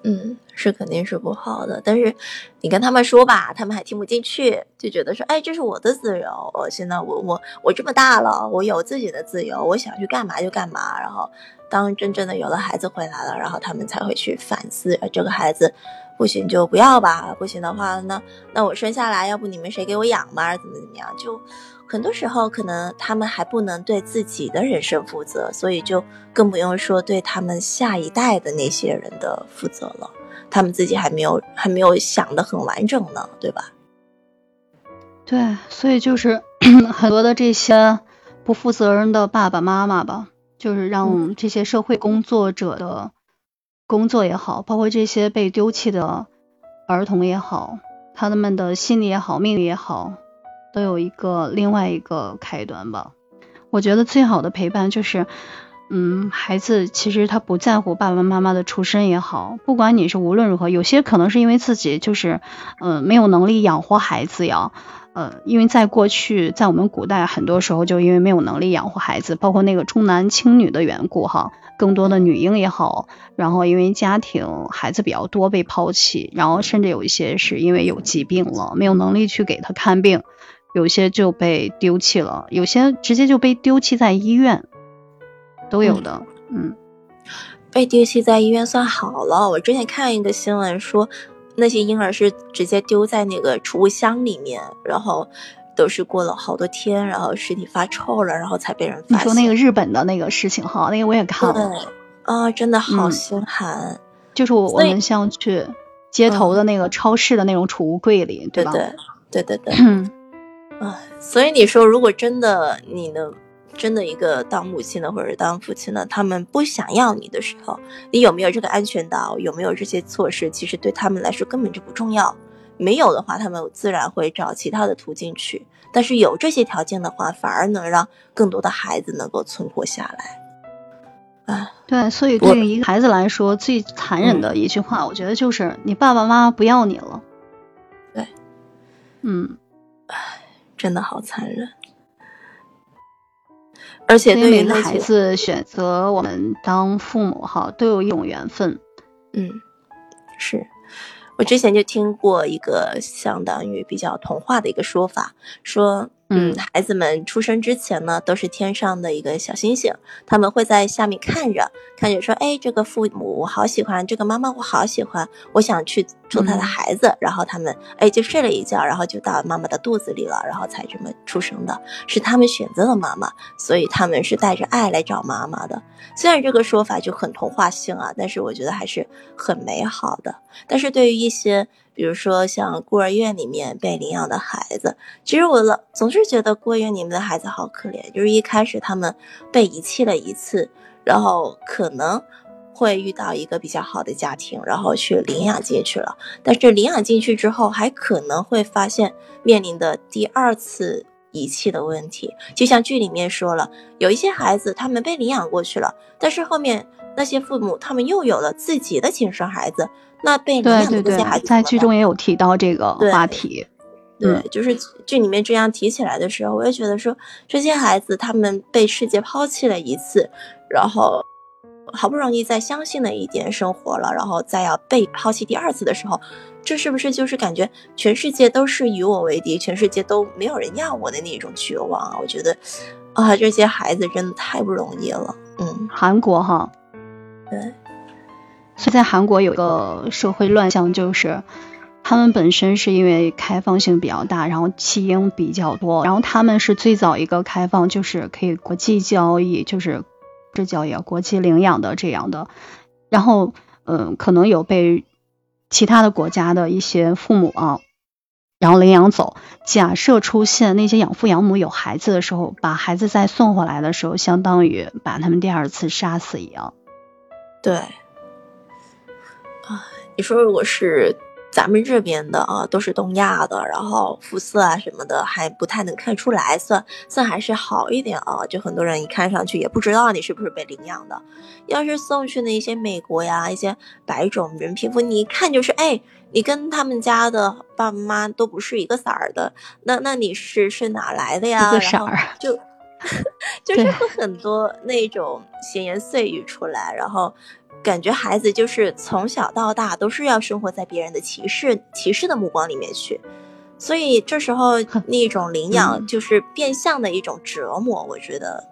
C: 嗯，是肯定是不好的。但是你跟他们说吧，他们还听不进去，就觉得说，哎，这是我的自由，我现在我我我这么大了，我有自己的自由，我想去干嘛就干嘛。然后当真正的有了孩子回来了，然后他们才会去反思，这个孩子。不行就不要吧，不行的话，那那我生下来，要不你们谁给我养吧，怎么怎么样？就很多时候可能他们还不能对自己的人生负责，所以就更不用说对他们下一代的那些人的负责了。他们自己还没有还没有想的很完整呢，对吧？
B: 对，所以就是 很多的这些不负责任的爸爸妈妈吧，就是让这些社会工作者的。工作也好，包括这些被丢弃的儿童也好，他们的心理也好，命运也好，都有一个另外一个开端吧。我觉得最好的陪伴就是，嗯，孩子其实他不在乎爸爸妈妈的出身也好，不管你是无论如何，有些可能是因为自己就是，嗯，没有能力养活孩子呀。呃，因为在过去，在我们古代，很多时候就因为没有能力养活孩子，包括那个重男轻女的缘故哈，更多的女婴也好，然后因为家庭孩子比较多被抛弃，然后甚至有一些是因为有疾病了，没有能力去给他看病，有些就被丢弃了，有些直接就被丢弃在医院，都有的，嗯，
C: 被丢弃在医院算好了，我之前看一个新闻说。那些婴儿是直接丢在那个储物箱里面，然后都是过了好多天，然后尸体发臭了，然后才被人发现。
B: 你说那个日本的那个事情哈，那个我也看
C: 了，啊，真的好心寒。
B: 就是我我们像去街头的那个超市的那种储物柜里，
C: 对
B: 吧？
C: 对对对对。哎，所以你说，如果真的你能。真的一个当母亲的或者当父亲的，他们不想要你的时候，你有没有这个安全岛？有没有这些措施？其实对他们来说根本就不重要。没有的话，他们自然会找其他的途径去。但是有这些条件的话，反而能让更多的孩子能够存活下来。啊，
B: 对，所以对于一个孩子来说，最残忍的一句话，我觉得就是你爸爸妈妈不要你了。
C: 对，
B: 嗯，
C: 唉，真的好残忍。而且，对于
B: 孩子选择我们当父母哈，都有一种缘分。
C: 嗯，是我之前就听过一个相当于比较童话的一个说法，说。嗯，孩子们出生之前呢，都是天上的一个小星星，他们会在下面看着，看着说，哎，这个父母我好喜欢，这个妈妈我好喜欢，我想去做他的孩子。然后他们，哎，就睡了一觉，然后就到妈妈的肚子里了，然后才这么出生的，是他们选择了妈妈，所以他们是带着爱来找妈妈的。虽然这个说法就很童话性啊，但是我觉得还是很美好的。但是对于一些。比如说像孤儿院里面被领养的孩子，其实我老总是觉得孤儿院里面的孩子好可怜。就是一开始他们被遗弃了一次，然后可能会遇到一个比较好的家庭，然后去领养进去了。但是领养进去之后，还可能会发现面临的第二次遗弃的问题。就像剧里面说了，有一些孩子他们被领养过去了，但是后面。那些父母他们又有了自己的亲生孩子，那被领
B: 对
C: 养
B: 对对
C: 的这些孩，子
B: 在剧中也有提到这个话题。
C: 对
B: 嗯，
C: 就是剧里面这样提起来的时候，我也觉得说，这些孩子他们被世界抛弃了一次，然后好不容易再相信了一点生活了，然后再要被抛弃第二次的时候，这是不是就是感觉全世界都是与我为敌，全世界都没有人要我的那种绝望啊？我觉得啊，这些孩子真的太不容易了。嗯，
B: 韩国哈，
C: 对，
B: 所以在韩国有个社会乱象，就是他们本身是因为开放性比较大，然后弃婴比较多，然后他们是最早一个开放，就是可以国际交易，就是这叫也国际领养的这样的，然后嗯，可能有被其他的国家的一些父母啊。然后领养走，假设出现那些养父养母有孩子的时候，把孩子再送回来的时候，相当于把他们第二次杀死一样。
C: 对，啊，你说如果是咱们这边的啊，都是东亚的，然后肤色啊什么的还不太能看出来，算算还是好一点啊。就很多人一看上去也不知道你是不是被领养的。要是送去那些美国呀，一些白种人皮肤，你一看就是哎，你跟他们家的爸爸妈妈都不是一个色儿的，那那你是是哪来的呀？
B: 一个色儿
C: 就 就是会很多那种闲言碎语出来，然后感觉孩子就是从小到大都是要生活在别人的歧视歧视的目光里面去，所以这时候那种领养
B: 嗯
C: 就是变相的一种折磨，我觉得，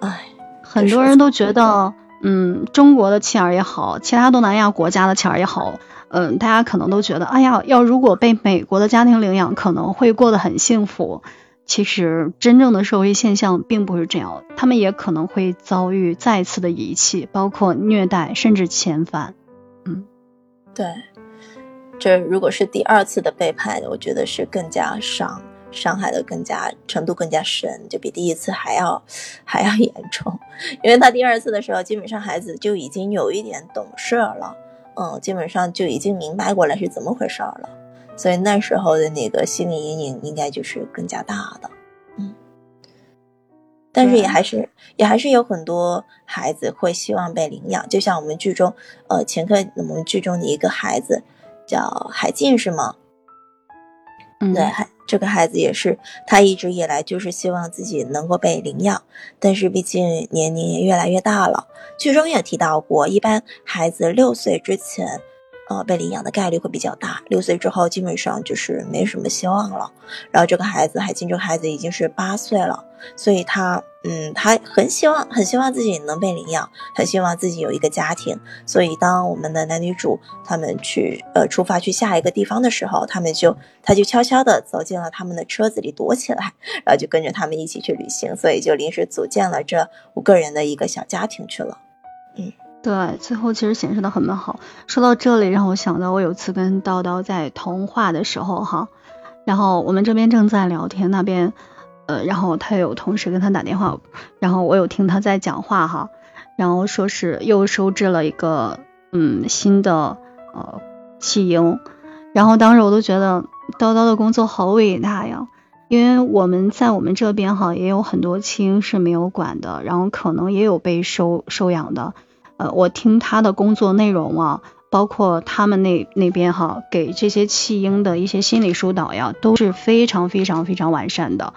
C: 唉，
B: 很多人都觉得，嗯，中国的弃儿也好，其他东南亚国家的弃儿也好，嗯，大家可能都觉得，哎呀，要如果被美国的家庭领养，可能会过得很幸福。其实真正的社会现象并不是这样，他们也可能会遭遇再次的遗弃，包括虐待，甚至遣返。
C: 嗯对，这如果是第二次的背叛，我觉得是更加伤，伤害的更加程度更加深，就比第一次还要还要 严重。因为他第二次的时候，基本上孩子就已经有一点懂事了，嗯，基本上就已经明白过来是怎么回事儿了，所以那时候的那个心理阴影应该就是更加大的，嗯。但是也还是也还是有很多孩子会希望被领养，就像我们剧中，呃，前科我们剧中的一个孩子叫海静是吗？
B: 嗯，
C: 对，孩这个孩子也是，他一直以来就是希望自己能够被领养，但是毕竟年龄也越来越大了。剧中也提到过，一般孩子六岁之前，呃，被领养的概率会比较大，六岁之后基本上就是没什么希望了。然后这个孩子海静这个孩子已经是八岁了，所以他，嗯，他很希望，很希望自己能被领养，很希望自己有一个家庭。所以当我们的男女主他们去，呃，出发去下一个地方的时候，他们就，他就悄悄地走进了他们的车子里躲起来，然后就跟着他们一起去旅行，所以就临时组建了这五个人的一个小家庭去了。
B: 对，最后其实显示的很美好。说到这里，让我想到我有次跟叨叨在通话的时候哈，然后我们这边正在聊天，那边呃，然后他有同事跟他打电话，然后我有听他在讲话哈，然后说是又收治了一个嗯新的呃弃婴，然后当时我都觉得叨叨的工作好伟大呀。因为我们在我们这边哈也有很多弃婴是没有管的，然后可能也有被收收养的，呃，我听他的工作内容啊，包括他们那那边哈，给这些弃婴的一些心理疏导呀，都是非常非常非常完善的。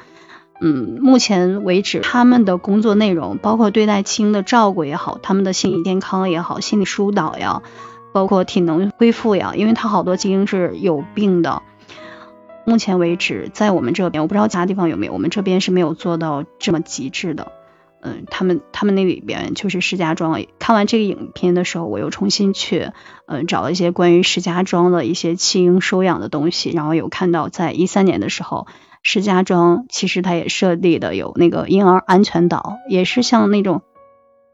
B: 嗯，目前为止，他们的工作内容，包括对待弃婴的照顾也好，他们的心理健康也好，心理疏导呀，包括体能恢复呀，因为他好多弃婴是有病的。目前为止，在我们这边，我不知道其他地方有没有，我们这边是没有做到这么极致的。嗯，他们他们那里边就是石家庄。看完这个影片的时候，我又重新去嗯找了一些关于石家庄的一些弃婴收养的东西，然后有看到在一三年的时候，石家庄其实它也设立的有那个婴儿安全岛，也是像那种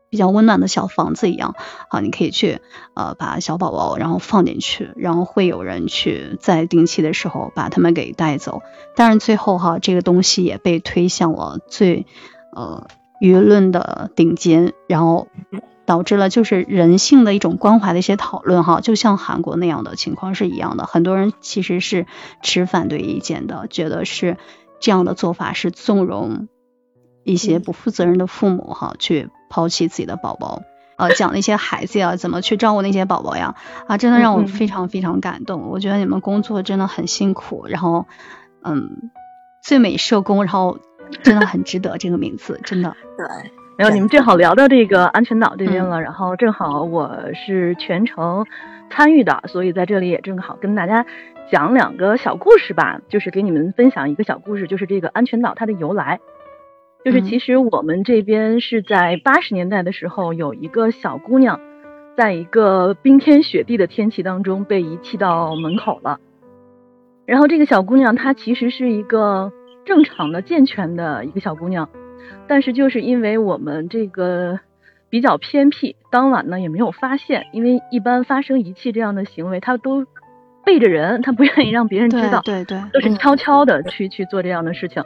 B: 比较温暖的小房子一样，好，你可以去呃把小宝宝然后放进去，然后会有人去在定期的时候把他们给带走。但是最后哈，这个东西也被推向了最呃。舆论的顶尖，然后导致了就是人性的一种关怀的一些讨论哈，就像韩国那样的情况是一样的。很多人其实是持反对意见的，觉得是这样的做法是纵容一些不负责任的父母哈，去抛弃自己的宝宝。呃讲那些孩子呀，怎么去照顾那些宝宝呀，啊，真的让我非常非常感动。我觉得你们工作真的很辛苦，然后嗯，最美社工，然后真的很值得这个名字，真的。
C: 对。
A: 然后你们正好聊到这个安全岛这边了，然后正好我是全程参与的，所以在这里也正好跟大家讲两个小故事吧，就是给你们分享一个小故事，就是这个安全岛它的由来。就是其实我们这边是在八十年代的时候，有一个小姑娘，在一个冰天雪地的天气当中被遗弃到门口了。然后这个小姑娘她其实是一个正常的健全的一个小姑娘。但是就是因为我们这个比较偏僻，当晚呢也没有发现，因为一般发生遗弃这样的行为，他都背着人，他不愿意让别人知道，
B: 对对，
A: 都是悄悄的去去做这样的事情。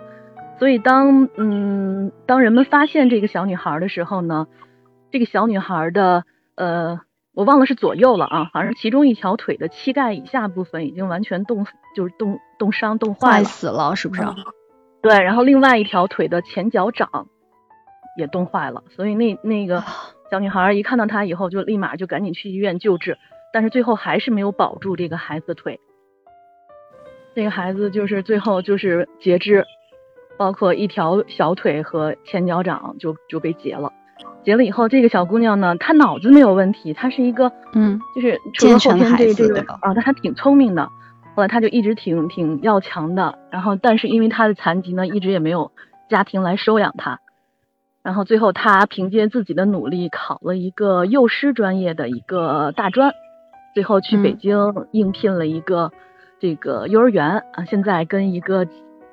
A: 所以当嗯当人们发现这个小女孩的时候呢，这个小女孩的呃我忘了是左右了啊，好像其中一条腿的膝盖以下部分已经完全冻就是冻冻伤冻坏了，坏
B: 死了是不是？
A: 对，然后另外一条腿的前脚掌也冻坏了，所以那那个小女孩一看到他以后，就立马就赶紧去医院救治，但是最后还是没有保住这个孩子的腿，这个孩子就是最后就是截肢，包括一条小腿和前脚掌就就被截了，截了以后，这个小姑娘呢，她脑子没有问题，她是一个
B: 嗯，
A: 就是除了后天这这个啊，她还挺聪明的。后来他就一直挺挺要强的，然后但是因为他的残疾呢，一直也没有家庭来收养他，然后最后他凭借自己的努力考了一个幼师专业的一个大专，最后去北京应聘了一个这个幼儿园啊，现在跟一个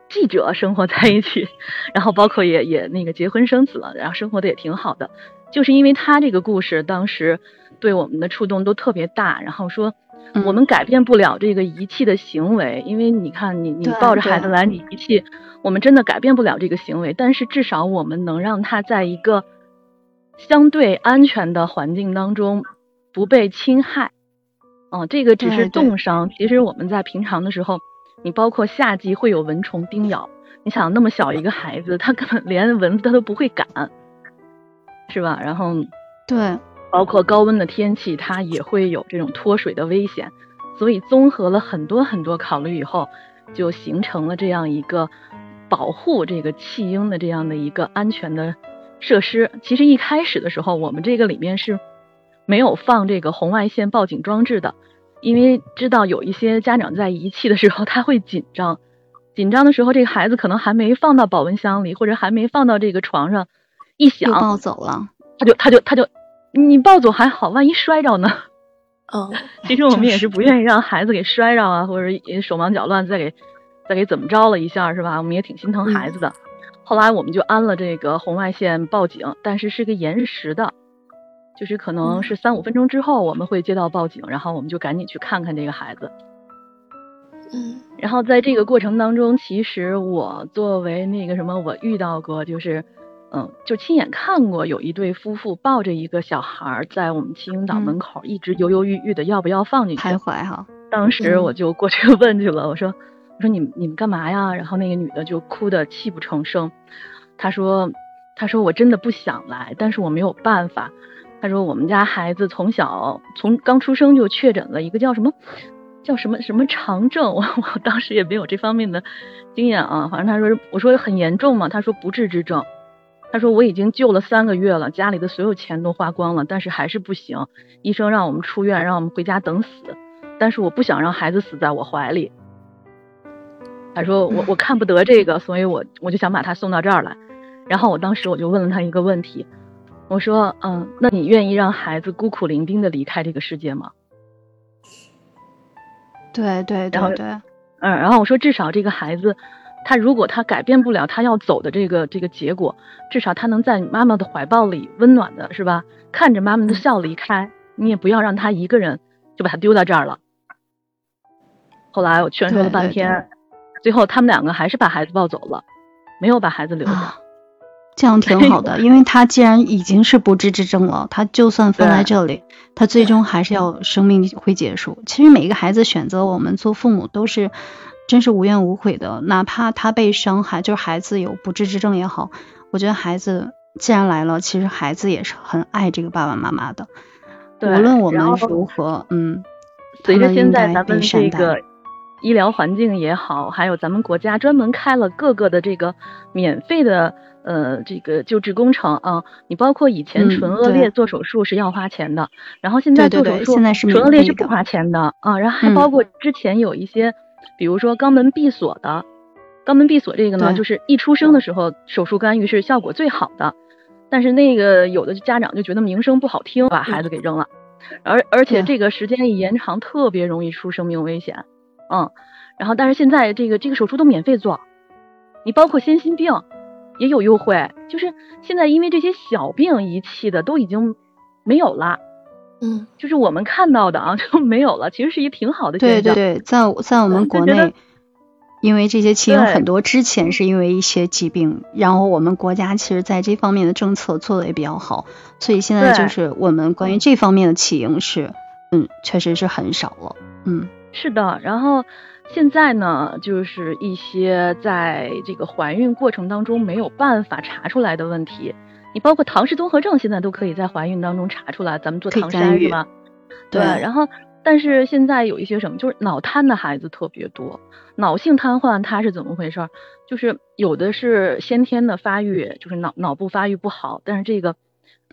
A: 记者生活在一起，然后包括也也那个结婚生子了，然后生活的也挺好的，就是因为他这个故事当时对我们的触动都特别大，然后说。我们改变不了这个遗弃的行为，因为你看，你你抱着孩子来，你遗弃，我们真的改变不了这个行为。但是至少我们能让他在一个相对安全的环境当中不被侵害。哦，这个只是冻伤，其实我们在平常的时候，你包括夏季会有蚊虫叮咬，你想那么小一个孩子，他根本连蚊子他都不会赶，是吧？然后
B: 对。
A: 包括高温的天气，它也会有这种脱水的危险，所以综合了很多很多考虑以后，就形成了这样一个保护这个弃婴的这样的一个安全的设施。其实一开始的时候，我们这个里面是没有放这个红外线报警装置的，因为知道有一些家长在遗弃的时候他会紧张，紧张的时候这个孩子可能还没放到保温箱里，或者还没放到这个床上，一想
B: 抱走了，
A: 他就他就他就。你抱走还好，万一摔着呢？
C: 哦，
A: 其实我们也是不愿意让孩子给摔着啊，或者手忙脚乱再给再给怎么着了一下，是吧？我们也挺心疼孩子的。后来我们就安了这个红外线报警，但是是个延时的，就是可能是三五分钟之后我们会接到报警，然后我们就赶紧去看看这个孩子。
C: 嗯，
A: 然后在这个过程当中，其实我作为那个什么，我遇到过就是。嗯，就亲眼看过有一对夫妇抱着一个小孩在我们七星岛门口一直犹犹豫豫的要不要放进去
B: 徘徊哈。
A: 当时我就过去问去了，我说我说你们你们干嘛呀？然后那个女的就哭的泣不成声。她说她说我真的不想来，但是我没有办法。她说我们家孩子从小从刚出生就确诊了一个叫什么叫什么什么肠症，我我当时也没有这方面的经验啊。反正她说我说很严重嘛，她说不治之症。他说我已经救了三个月了，家里的所有钱都花光了，但是还是不行。医生让我们出院，让我们回家等死。但是我不想让孩子死在我怀里。他说我我看不得这个，所以我我就想把他送到这儿来。然后我当时我就问了他一个问题，我说嗯，那你愿意让孩子孤苦伶仃的离开这个世界吗？
B: 对对对对，
A: 嗯，然后我说至少这个孩子。他如果他改变不了他要走的这个这个结果，至少他能在妈妈的怀抱里温暖的是吧？看着妈妈的笑离开，你也不要让他一个人就把他丢到这儿了。后来我劝说了半天，最后他们两个还是把孩子抱走了，没有把孩子留下。
B: 这样挺好的，因为他既然已经是不治之症了，他就算放在这里，他最终还是要生命会结束。其实每一个孩子选择我们做父母都是。真是无怨无悔的，哪怕他被伤害，就是孩子有不治之症也好，我觉得孩子既然来了，其实孩子也是很爱这个爸爸妈妈的。
A: 无
B: 论我们如何，嗯，
A: 随着现在咱们这个医疗环境也好，还有咱们国家专门开了各个的这个免费的呃这个救治工程啊，你包括以前唇腭裂做手术是要花钱的，然后现在做手术
B: 现在是
A: 唇腭裂是不花钱的啊，然后还包括之前有一些，比如说肛门闭锁的，肛门闭锁这个呢，就是一出生的时候手术干预是效果最好的。但是那个有的家长就觉得名声不好听，把孩子给扔了，而而且这个时间一延长，特别容易出生命危险，嗯，然后但是现在这个这个手术都免费做，你包括先心病也有优惠，就是现在因为这些小病遗弃的都已经没有了，
C: 嗯，
A: 就是我们看到的啊 就没有了，其实是一挺好的现
B: 象。对对对，在在我们国内。因为这些亲友很多之前是因为一些疾病，然后我们国家其实在这方面的政策做的也比较好，所以现在就是我们关于这方面的起因是，嗯，确实是很少了，嗯，
A: 是的。然后现在呢，就是一些在这个怀孕过程当中没有办法查出来的问题，你包括唐氏综合症，现在都可以在怀孕当中查出来，咱们做唐筛是吧？对，然后。但是现在有一些什么，就是脑瘫的孩子特别多。脑性瘫痪它是怎么回事？就是有的是先天的发育，就是脑脑部发育不好，但是这个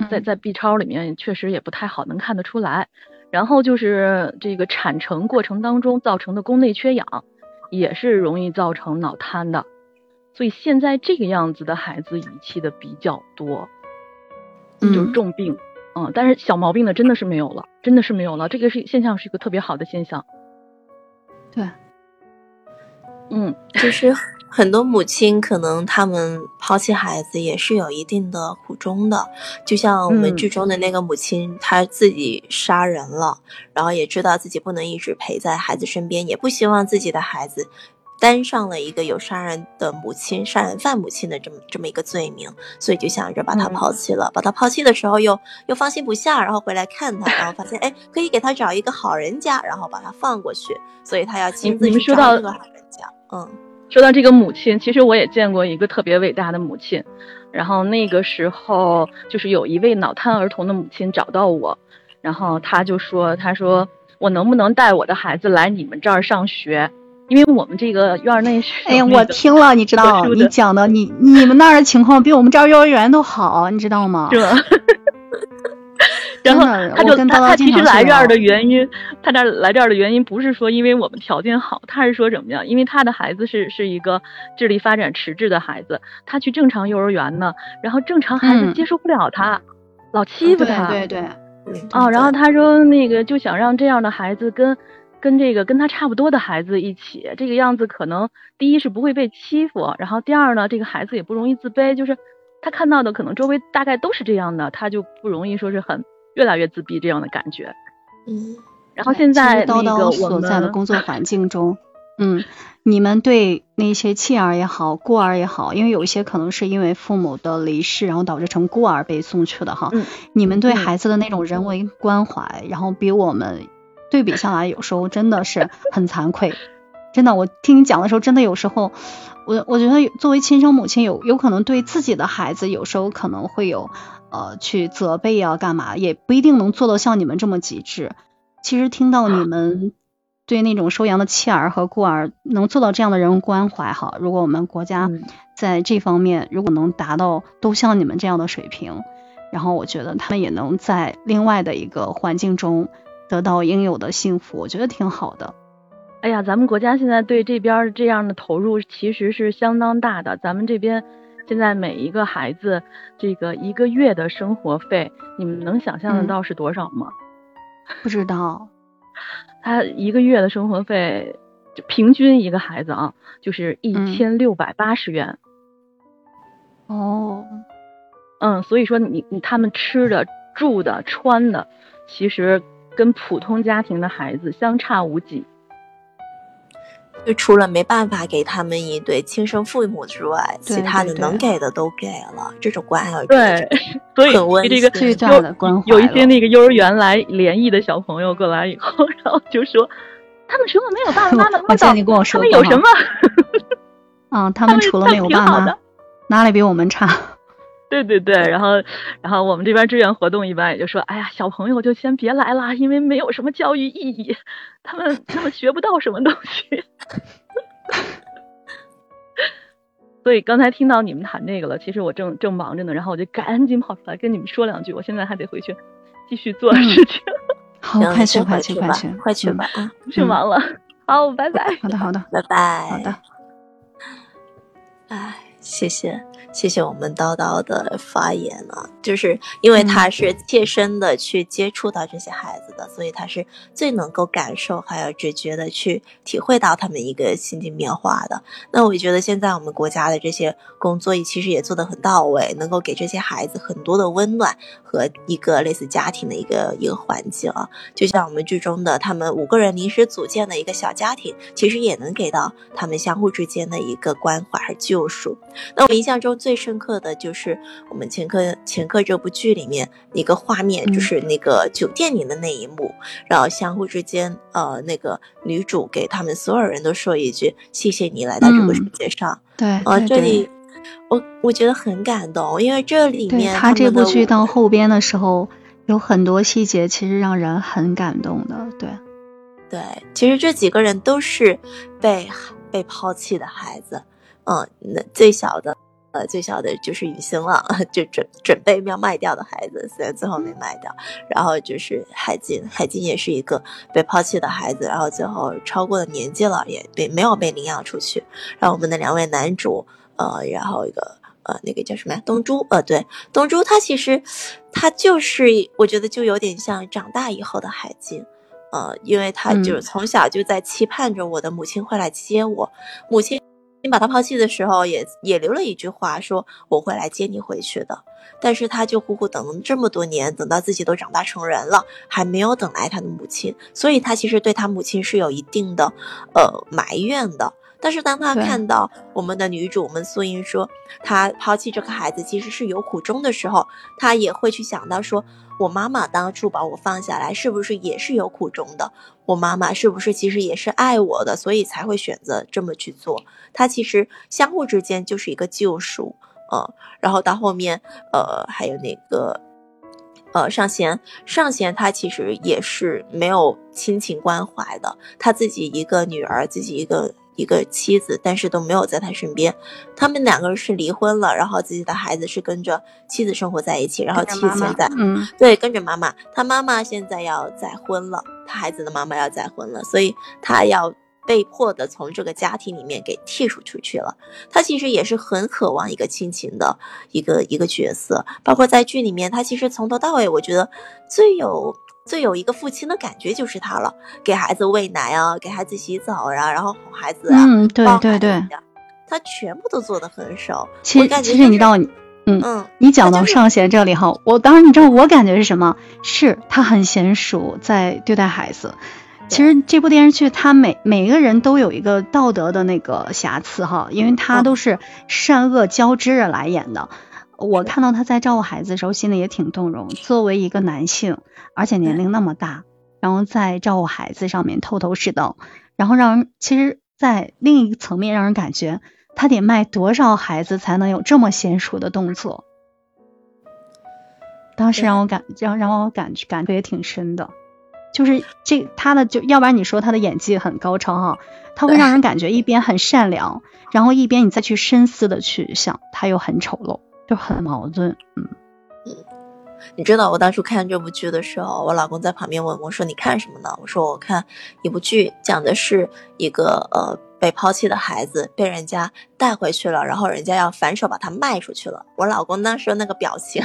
A: 在在 B 超里面确实也不太好能看得出来。然后就是这个产程过程当中造成的宫内缺氧，也是容易造成脑瘫的。所以现在这个样子的孩子遗弃的比较多，就是重病。嗯，但是小毛病的，真的是没有了，真的是没有了。这个是现象，是一个特别好的现象。
B: 对，
A: 嗯，
C: 就是 很多母亲可能他们抛弃孩子也是有一定的苦衷的，就像我们剧中的那个母亲，她自己杀人了，然后也知道自己不能一直陪在孩子身边，也不希望自己的孩子。担上了一个有杀人的母亲、杀人犯母亲的这么这么一个罪名，所以就想着把他抛弃了。把他抛弃的时候，又又放心不下，然后回来看他，然后发现哎，可以给他找一个好人家，然后把他放过去。所以他要亲自去找这个好人家。嗯，
A: 说到这个母亲，其实我也见过一个特别伟大的母亲。然后那个时候，就是有一位脑瘫儿童的母亲找到我，然后他就说：“他说我能不能带我的孩子来你们这儿上学？”因为我们这个院内是，
B: 哎呀，我听了，你知道，你讲的，你你们那儿的情况比我们这儿幼儿园都好，你知道吗？
A: 是。然后他就他他其实来这儿的原因，他这来这儿的原因不是说因为我们条件好，他是说怎么样？因为他的孩子是是一个智力发展迟滞的孩子，他去正常幼儿园呢，然后正常孩子接受不了他，老欺负他，
B: 对对对。
A: 哦，然后他说那个就想让这样的孩子跟。跟这个跟他差不多的孩子一起，这个样子可能第一是不会被欺负，然后第二呢，这个孩子也不容易自卑，就是他看到的可能周围大概都是这样的，他就不容易说是很越来越自闭这样的感觉。
C: 嗯，
A: 然后现在那个
B: 所在的工作环境中，嗯，你们对那些弃儿也好，孤儿也好，因为有一些可能是因为父母的离世，然后导致成孤儿被送去的哈，你们对孩子的那种人为关怀，然后比我们。对比下来，有时候真的是很惭愧。真的，我听你讲的时候，真的有时候，我我觉得作为亲生母亲，有有可能对自己的孩子，有时候可能会有呃去责备啊，干嘛，也不一定能做到像你们这么极致。其实听到你们对那种收养的弃儿和孤儿能做到这样的人文关怀，哈，如果我们国家在这方面如果能达到都像你们这样的水平，然后我觉得他们也能在另外的一个环境中。得到应有的幸福，我觉得挺好的。
A: 哎呀，咱们国家现在对这边这样的投入其实是相当大的。咱们这边现在每一个孩子这个一个月的生活费，你们能想象得到是多少吗？
B: 不知道。
A: 他一个月的生活费，就平均一个孩子啊，就是一千六百八十元。
B: 哦。
A: 嗯，所以说你你他们吃的、住的、穿的，其实。跟普通家庭的孩子相差无几，
C: 就除了没办法给他们一对亲生父母之外，其他的能给的都给了。这种关爱，
A: 对，所以这个
B: 最大的关怀，
A: 有一些那个幼儿园来联谊的小朋友过来以后，然后就说他们除了没有爸爸妈妈，
B: 我见你跟我说，
A: 他们有什么？
B: 啊，他们除了没有爸妈，哪里比我们差？
A: 对对对，然后然后我们这边志愿活动一般也就说，哎呀，小朋友就先别来了，因为没有什么教育意义，他们他们学不到什么东西。所以刚才听到你们谈这个了，其实我正正忙着呢，然后我就赶紧跑出来跟你们说两句，我现在还得回去继续做事情。
B: 好，快去
C: 快
B: 去快去，
C: 快去吧啊！
A: 去忙了，好，拜拜。
B: 好的好的，
C: 拜拜。
B: 好的。
C: 哎，谢谢。谢谢我们叨叨的发言啊，就是因为他是切身的去接触到这些孩子的，所以他是最能够感受还有直觉的去体会到他们一个心境变化的。那我觉得现在我们国家的这些工作其实也做得很到位，能够给这些孩子很多的温暖和一个类似家庭的一个一个环境啊。就像我们剧中的他们五个人临时组建的一个小家庭，其实也能给到他们相互之间的一个关怀和救赎。那我印象中。最深刻的就是我们前科前科这部剧里面一个画面，就是那个酒店里的那一幕，然后相互之间，呃，那个女主给他们所有人都说一句：“谢谢你来到这个世界上。”
B: 对，
C: 啊，这里我我觉得很感动，因为这里面
B: 他这部剧到后边的时候有很多细节，其实让人很感动的。对，
C: 对，其实这几个人都是被被抛弃的孩子，嗯，那最小的。呃，最小的就是雨欣了，就准准备要卖掉的孩子，虽然最后没卖掉。然后就是海金，海金也是一个被抛弃的孩子，然后最后超过了年纪了，也被没有被领养出去。然后我们的两位男主，呃，然后一个呃，那个叫什么呀？东珠，呃，对，东珠，他其实他就是我觉得就有点像长大以后的海金，呃，因为他就是从小就在期盼着我的母亲会来接我，母亲。你把他抛弃的时候，也也留了一句话，说我会来接你回去的。但是他就苦苦等了这么多年，等到自己都长大成人了，还没有等来他的母亲，所以他其实对他母亲是有一定的呃埋怨的。但是当他看到我们的女主，我们素英说她抛弃这个孩子其实是有苦衷的时候，他也会去想到说。我妈妈当初把我放下来，是不是也是有苦衷的？我妈妈是不是其实也是爱我的，所以才会选择这么去做？他其实相互之间就是一个救赎，嗯。然后到后面，呃，还有那个，呃，上弦，上弦他其实也是没有亲情关怀的，他自己一个女儿，自己一个。一个妻子，但是都没有在他身边。他们两个人是离婚了，然后自己的孩子是跟着妻子生活在一起。然后妻子现在，
B: 嗯，
C: 对，跟着妈妈。他妈妈现在要再婚了，他孩子的妈妈要再婚了，所以他要被迫的从这个家庭里面给剔除出去了。他其实也是很渴望一个亲情的一个一个角色，包括在剧里面，他其实从头到尾，我觉得最有。最有一个父亲的感觉就是他了，给孩子喂奶啊，给孩子洗澡啊，然后哄孩子啊，
B: 嗯，对对对，
C: 他全部都做得很少。
B: 其实其实你到你，嗯嗯，你讲到上贤这里哈，我当时你知道我感觉是什么？是他很娴熟在对待孩子。其实这部电视剧他每每个人都有一个道德的那个瑕疵哈，因为他都是善恶交织着来演的。我看到他在照顾孩子的时候，心里也挺动容。作为一个男性，而且年龄那么大，然后在照顾孩子上面头头是道，然后让人其实，在另一个层面让人感觉他得卖多少孩子才能有这么娴熟的动作。当时让我感让让我感感觉也挺深的，就是这他的就要不然你说他的演技很高超哈，他会让人感觉一边很善良，然后一边你再去深思的去想他又很丑陋。就很矛盾，嗯
C: 嗯，你知道我当初看这部剧的时候，我老公在旁边问我说：“你看什么呢？”我说：“我看一部剧，讲的是一个呃被抛弃的孩子被人家带回去了，然后人家要反手把他卖出去了。”我老公当时那个表情，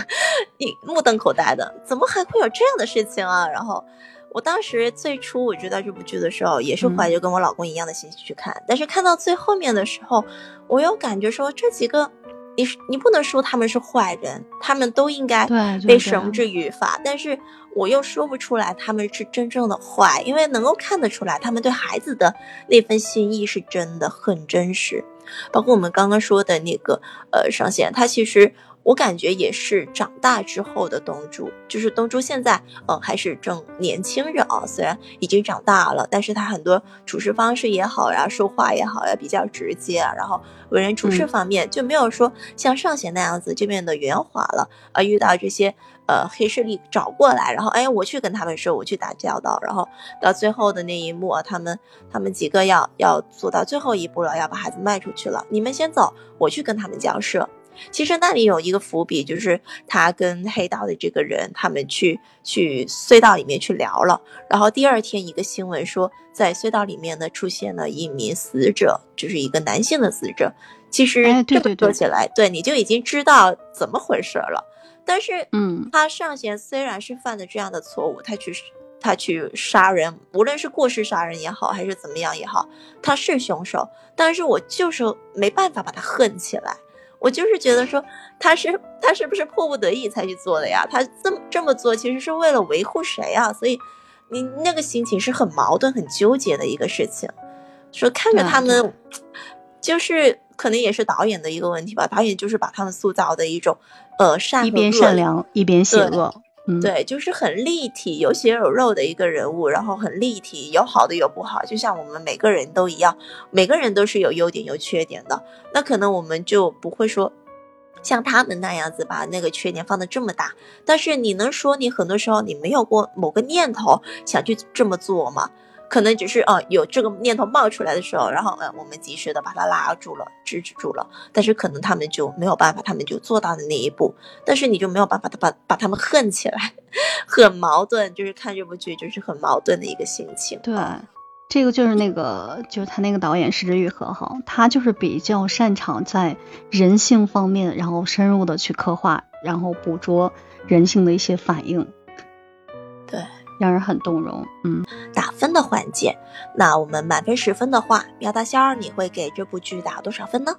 C: 你目瞪口呆的，怎么还会有这样的事情啊？然后我当时最初我知道这部剧的时候，也是怀着跟我老公一样的心情去看，但是看到最后面的时候，我又感觉说这几个。你你不能说他们是坏人，他们都应该被绳之于法。但是我又说不出来他们是真正的坏，因为能够看得出来，他们对孩子的那份心意是真的很真实。包括我们刚刚说的那个呃，上线，他其实我感觉也是长大之后的东珠，就是东珠现在，嗯，还是正年轻着啊。虽然已经长大了，但是他很多处事方式也好呀，说话也好呀，比较直接啊。然后为人处事方面就没有说像上贤那样子就变得圆滑了啊。遇到这些呃黑势力找过来，然后哎，我去跟他们说，我去打交道，然后到最后的那一幕啊，他们他们几个要要做到最后一步了，要把孩子卖出去了，你们先走，我去跟他们交涉。其实那里有一个伏笔，就是他跟黑道的这个人，他们去去隧道里面去聊了。然后第二天一个新闻说，在隧道里面呢出现了一名死者，就是一个男性的死者。其实这么说起来，对你就已经知道怎么回事了。但是，
B: 嗯，
C: 他上弦虽然是犯了这样的错误，他去他去杀人，无论是过失杀人也好，还是怎么样也好，他是凶手。但是我就是没办法把他恨起来。我就是觉得说他是他是不是迫不得已才去做的呀？他这么这么做其实是为了维护谁啊？所以你那个心情是很矛盾、很纠结的一个事情。说看着他们，就是可能也是导演的一个问题吧。导演就是把他们塑造的一种呃善
B: 一边善良一边邪恶。
C: 对，就是很立体，有血有肉的一个人物，然后很立体，有好的有不好，就像我们每个人都一样，每个人都是有优点有缺点的。那可能我们就不会说像他们那样子把那个缺点放的这么大。但是你能说你很多时候你没有过某个念头想去这么做吗？可能只是哦，有这个念头冒出来的时候，然后呃，我们及时的把它拉住了，制止住了。但是可能他们就没有办法，他们就做到的那一步。但是你就没有办法，他把把他们恨起来，很矛盾。就是看这部剧，就是很矛盾的一个心情。
B: 对，这个就是那个，就是他那个导演石之愈合哈，他就是比较擅长在人性方面，然后深入的去刻画，然后捕捉人性的一些反应。
C: 对。
B: 让人很动容，嗯，
C: 打分的环节，那我们满分十分的话，苗大仙儿，你会给这部剧打多少分呢？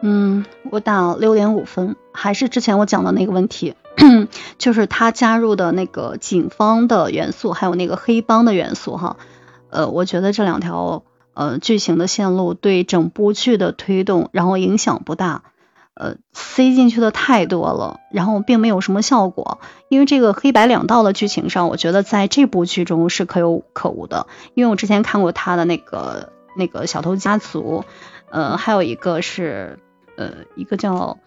B: 嗯，我打六点五分，还是之前我讲的那个问题，就是他加入的那个警方的元素，还有那个黑帮的元素，哈，呃，我觉得这两条呃剧情的线路对整部剧的推动，然后影响不大。呃，塞进去的太多了，然后并没有什么效果。因为这个黑白两道的剧情上，我觉得在这部剧中是可有可无的。因为我之前看过他的那个那个小偷家族，呃，还有一个是呃一个叫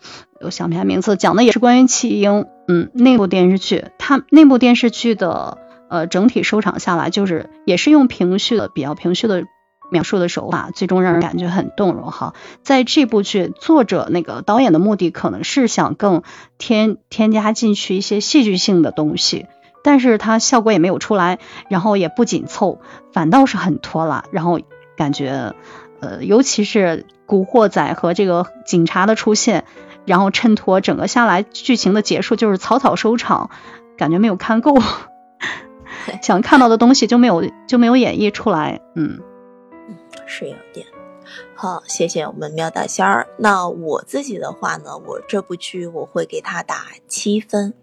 B: 我想不起来名字，讲的也是关于弃婴，嗯，那部电视剧，他那部电视剧的呃整体收场下来，就是也是用平叙的比较平叙的。描述的手法最终让人感觉很动容哈，在这部剧作者那个导演的目的可能是想更添添加进去一些戏剧性的东西，但是它效果也没有出来，然后也不紧凑，反倒是很拖拉，然后感觉呃尤其是古惑仔和这个警察的出现，然后衬托整个下来剧情的结束就是草草收场，感觉没有看够，想看到的东西就没有就没有演绎出来，嗯。
C: 是有点好，谢谢我们喵大仙儿。那我自己的话呢，我这部剧我会给他打七分，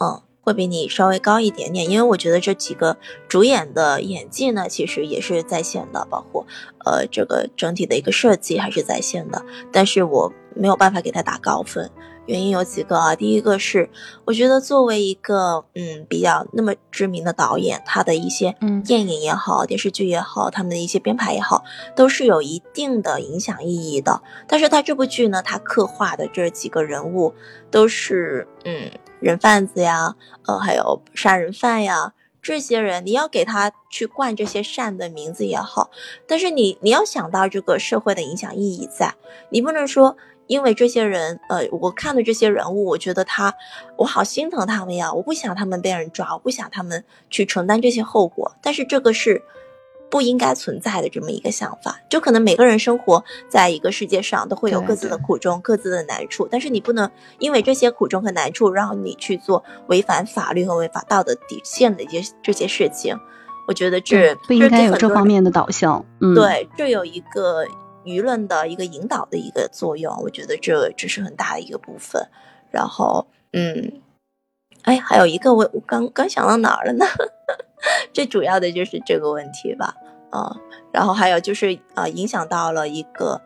C: 嗯，会比你稍微高一点点，因为我觉得这几个主演的演技呢，其实也是在线的，包括呃这个整体的一个设计还是在线的，但是我没有办法给他打高分。原因有几个啊，第一个是我觉得作为一个嗯比较那么知名的导演，他的一些电影也好，电视剧也好，他们的一些编排也好，都是有一定的影响意义的。但是他这部剧呢，他刻画的这几个人物都是嗯人贩子呀，呃还有杀人犯呀，这些人你要给他去冠这些善的名字也好，但是你你要想到这个社会的影响意义在，你不能说。因为这些人，呃，我看的这些人物，我觉得他，我好心疼他们呀！我不想他们被人抓，我不想他们去承担这些后果。但是这个是不应该存在的这么一个想法。就可能每个人生活在一个世界上，都会有各自的苦衷、各自的难处。但是你不能因为这些苦衷和难处，然后你去做违反法律和违反道德底线的一些这些事情。我觉得这
B: 不应该有这方面的导向。嗯，
C: 对，这有一个。舆论的一个引导的一个作用，我觉得这这是很大的一个部分。然后，嗯，哎，还有一个我我刚刚想到哪儿了呢？最主要的就是这个问题吧，啊，然后还有就是啊，影响到了一个，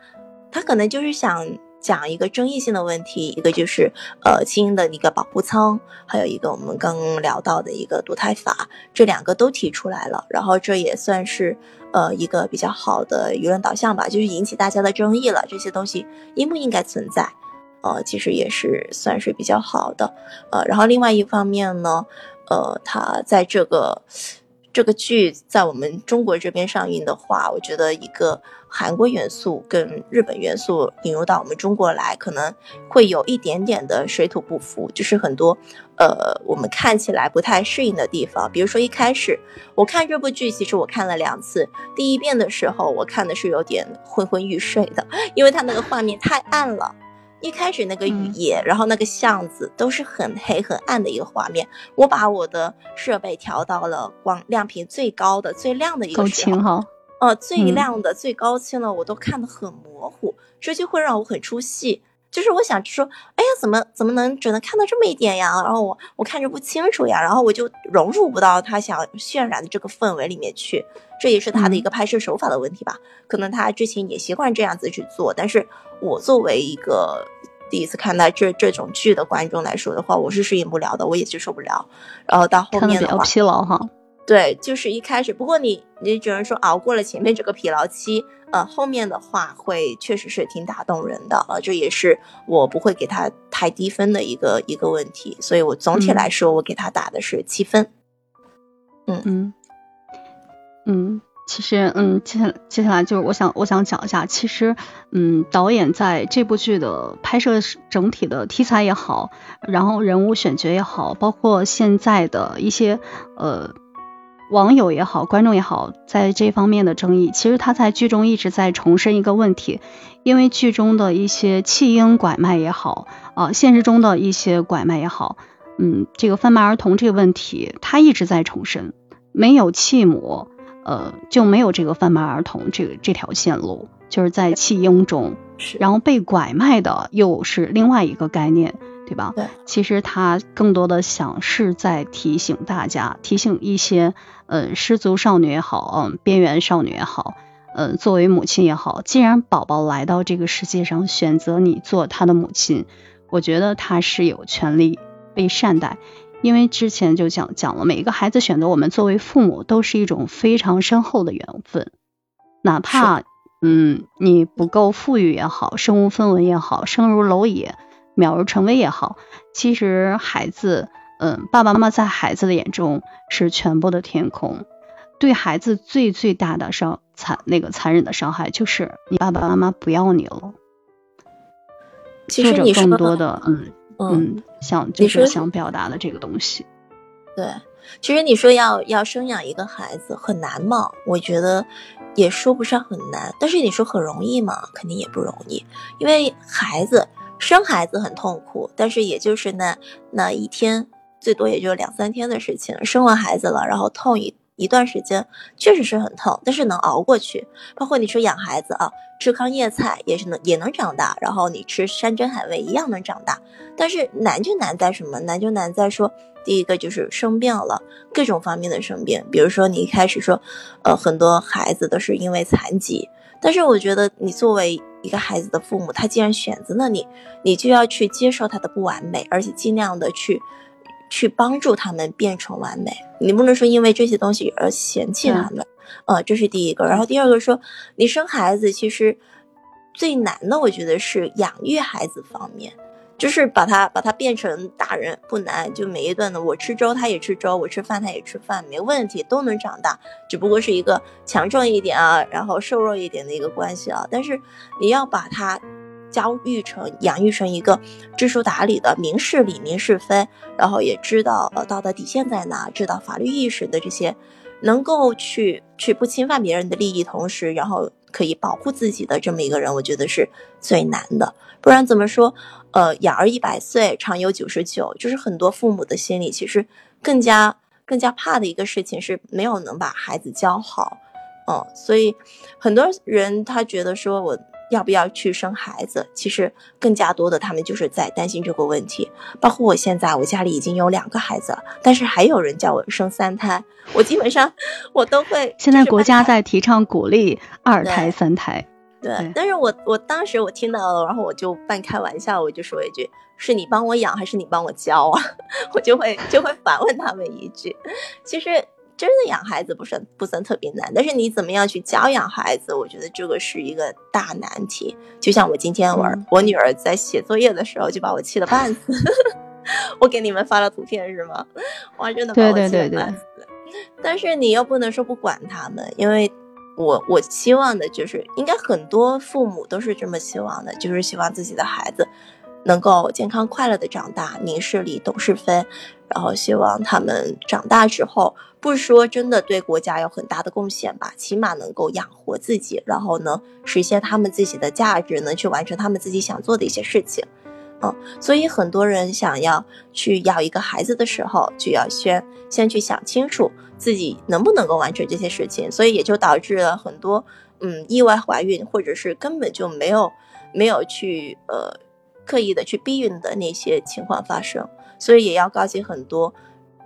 C: 他可能就是想讲一个争议性的问题，一个就是呃基因的一个保护舱，还有一个我们刚聊到的一个堕胎法，这两个都提出来了，然后这也算是呃一个比较好的舆论导向吧，就是引起大家的争议了，这些东西应不应该存在，呃其实也是算是比较好的，呃然后另外一方面呢，呃他在这个。这个剧在我们中国这边上映的话，我觉得一个韩国元素跟日本元素引入到我们中国来，可能会有一点点的水土不服，就是很多呃我们看起来不太适应的地方。比如说一开始我看这部剧，其实我看了两次，第一遍的时候我看的是有点昏昏欲睡的，因为它那个画面太暗了。一开始那个雨夜，然后那个巷子都是很黑很暗的一个画面。我把我的设备调到了光亮频最高的、最亮的一个
B: 高清哈，
C: 呃，最亮的、最高清的，我都看得很模糊，这就会让我很出戏。就是我想说，哎呀，怎么怎么能只能看到这么一点呀？然后我我看着不清楚呀，然后我就融入不到他想渲染的这个氛围里面去。这也是他的一个拍摄手法的问题吧？可能他之前也习惯这样子去做，但是我作为一个第一次看到这这种剧的观众来说的话，我是适应不了的，我也接受不了。然后到后面的话，
B: 疲劳哈。
C: 对，就是一开始，不过你你只能说熬过了前面这个疲劳期，呃，后面的话会确实是挺打动人的，呃，这也是我不会给他太低分的一个一个问题，所以我总体来说我给他打的是七分。
B: 嗯嗯嗯，其实嗯，接下接下来就是我想我想讲一下，其实嗯，导演在这部剧的拍摄整体的题材也好，然后人物选角也好，包括现在的一些呃。网友也好，观众也好，在这方面的争议，其实他在剧中一直在重申一个问题，因为剧中的一些弃婴拐卖也好，啊，现实中的一些拐卖也好，嗯，这个贩卖儿童这个问题，他一直在重申，没有弃母，呃，就没有这个贩卖儿童这个这条线路，就是在弃婴中，然后被拐卖的又是另外一个概念。对吧？
C: 对，
B: 其实他更多的想是在提醒大家，提醒一些呃失足少女也好，嗯，边缘少女也好，嗯，作为母亲也好，既然宝宝来到这个世界上，选择你做他的母亲，我觉得他是有权利被善待，因为之前就讲讲了，每一个孩子选择我们作为父母，都是一种非常深厚的缘分，哪怕嗯你不够富裕也好，身无分文也好，生如蝼蚁。渺如尘微也好，其实孩子，嗯，爸爸妈妈在孩子的眼中是全部的天空。对孩子最最大的伤残，那个残忍的伤害就是你爸爸妈妈不要你了。
C: 其实你
B: 更多的，嗯嗯，想就是想表达的这个东西。
C: 对，其实你说要要生养一个孩子很难吗？我觉得也说不上很难，但是你说很容易吗？肯定也不容易，因为孩子。生孩子很痛苦，但是也就是那那一天，最多也就两三天的事情。生完孩子了，然后痛一一段时间，确实是很痛，但是能熬过去。包括你说养孩子啊，吃糠咽菜也是能也能长大，然后你吃山珍海味一样能长大。但是难就难在什么？难就难在说，第一个就是生病了，各种方面的生病。比如说你一开始说，呃，很多孩子都是因为残疾。但是我觉得，你作为一个孩子的父母，他既然选择了你，你就要去接受他的不完美，而且尽量的去，去帮助他们变成完美。你不能说因为这些东西而嫌弃他们，呃，这是第一个。然后第二个说，你生孩子其实最难的，我觉得是养育孩子方面。就是把它把它变成大人不难，就每一顿的我吃粥他也吃粥，我吃饭他也吃饭，没问题，都能长大，只不过是一个强壮一点啊，然后瘦弱一点的一个关系啊。但是你要把它教育成、养育成一个知书达理的、明事理、明是非，然后也知道呃道德底线在哪，知道法律意识的这些，能够去去不侵犯别人的利益，同时然后可以保护自己的这么一个人，我觉得是最难的。不然怎么说？呃，养儿一百岁，长有九十九，就是很多父母的心里其实更加更加怕的一个事情是没有能把孩子教好，嗯，所以很多人他觉得说我要不要去生孩子，其实更加多的他们就是在担心这个问题。包括我现在，我家里已经有两个孩子了，但是还有人叫我生三胎，我基本上我都会。
B: 现在国家在提倡鼓励二胎、三胎。
C: 对，但是我我当时我听到了，然后我就半开玩笑，我就说一句：“是你帮我养还是你帮我教啊？” 我就会就会反问他们一句。其实真的养孩子不算不算特别难，但是你怎么样去教养孩子，我觉得这个是一个大难题。就像我今天我我女儿在写作业的时候就把我气得半死，我给你们发了图片是吗？哇，真的把我气得半死。但是你又不能说不管他们，因为。我我期望的就是，应该很多父母都是这么希望的，就是希望自己的孩子能够健康快乐的长大，明事理，懂是非，然后希望他们长大之后，不说真的对国家有很大的贡献吧，起码能够养活自己，然后呢，实现他们自己的价值，能去完成他们自己想做的一些事情。嗯，所以很多人想要去要一个孩子的时候，就要先先去想清楚自己能不能够完成这些事情，所以也就导致了很多嗯意外怀孕，或者是根本就没有没有去呃刻意的去避孕的那些情况发生。所以也要告诫很多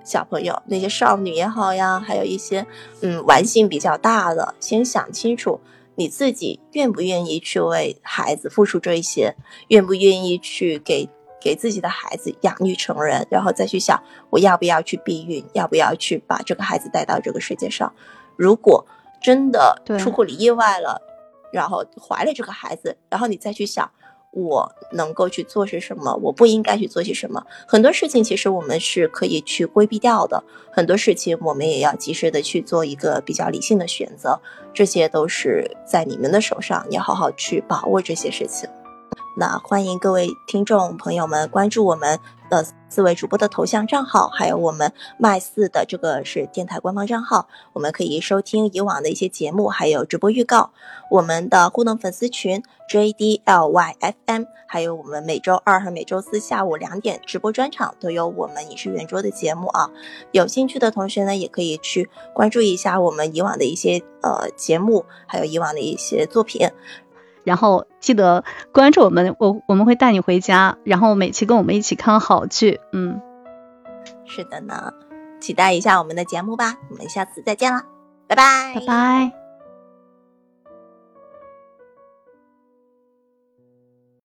C: 小朋友，那些少女也好呀，还有一些嗯玩性比较大的，先想清楚。你自己愿不愿意去为孩子付出这一些？愿不愿意去给给自己的孩子养育成人？然后再去想，我要不要去避孕？要不要去把这个孩子带到这个世界上？如果真的出乎你意外了，然后怀了这个孩子，然后你再去想。我能够去做些什么？我不应该去做些什么？很多事情其实我们是可以去规避掉的，很多事情我们也要及时的去做一个比较理性的选择。这些都是在你们的手上，你要好好去把握这些事情。那欢迎各位听众朋友们关注我们的四位主播的头像账号，还有我们麦四的这个是电台官方账号，我们可以收听以往的一些节目，还有直播预告。我们的互动粉丝群 JDLYFM，还有我们每周二和每周四下午两点直播专场都有我们影视圆桌的节目啊。有兴趣的同学呢，也可以去关注一下我们以往的一些呃节目，还有以往的一些作品。
B: 然后记得关注我们，我我们会带你回家，然后每期跟我们一起看好剧。嗯，
C: 是的呢，期待一下我们的节目吧。我们下次再见啦，拜拜，
B: 拜拜。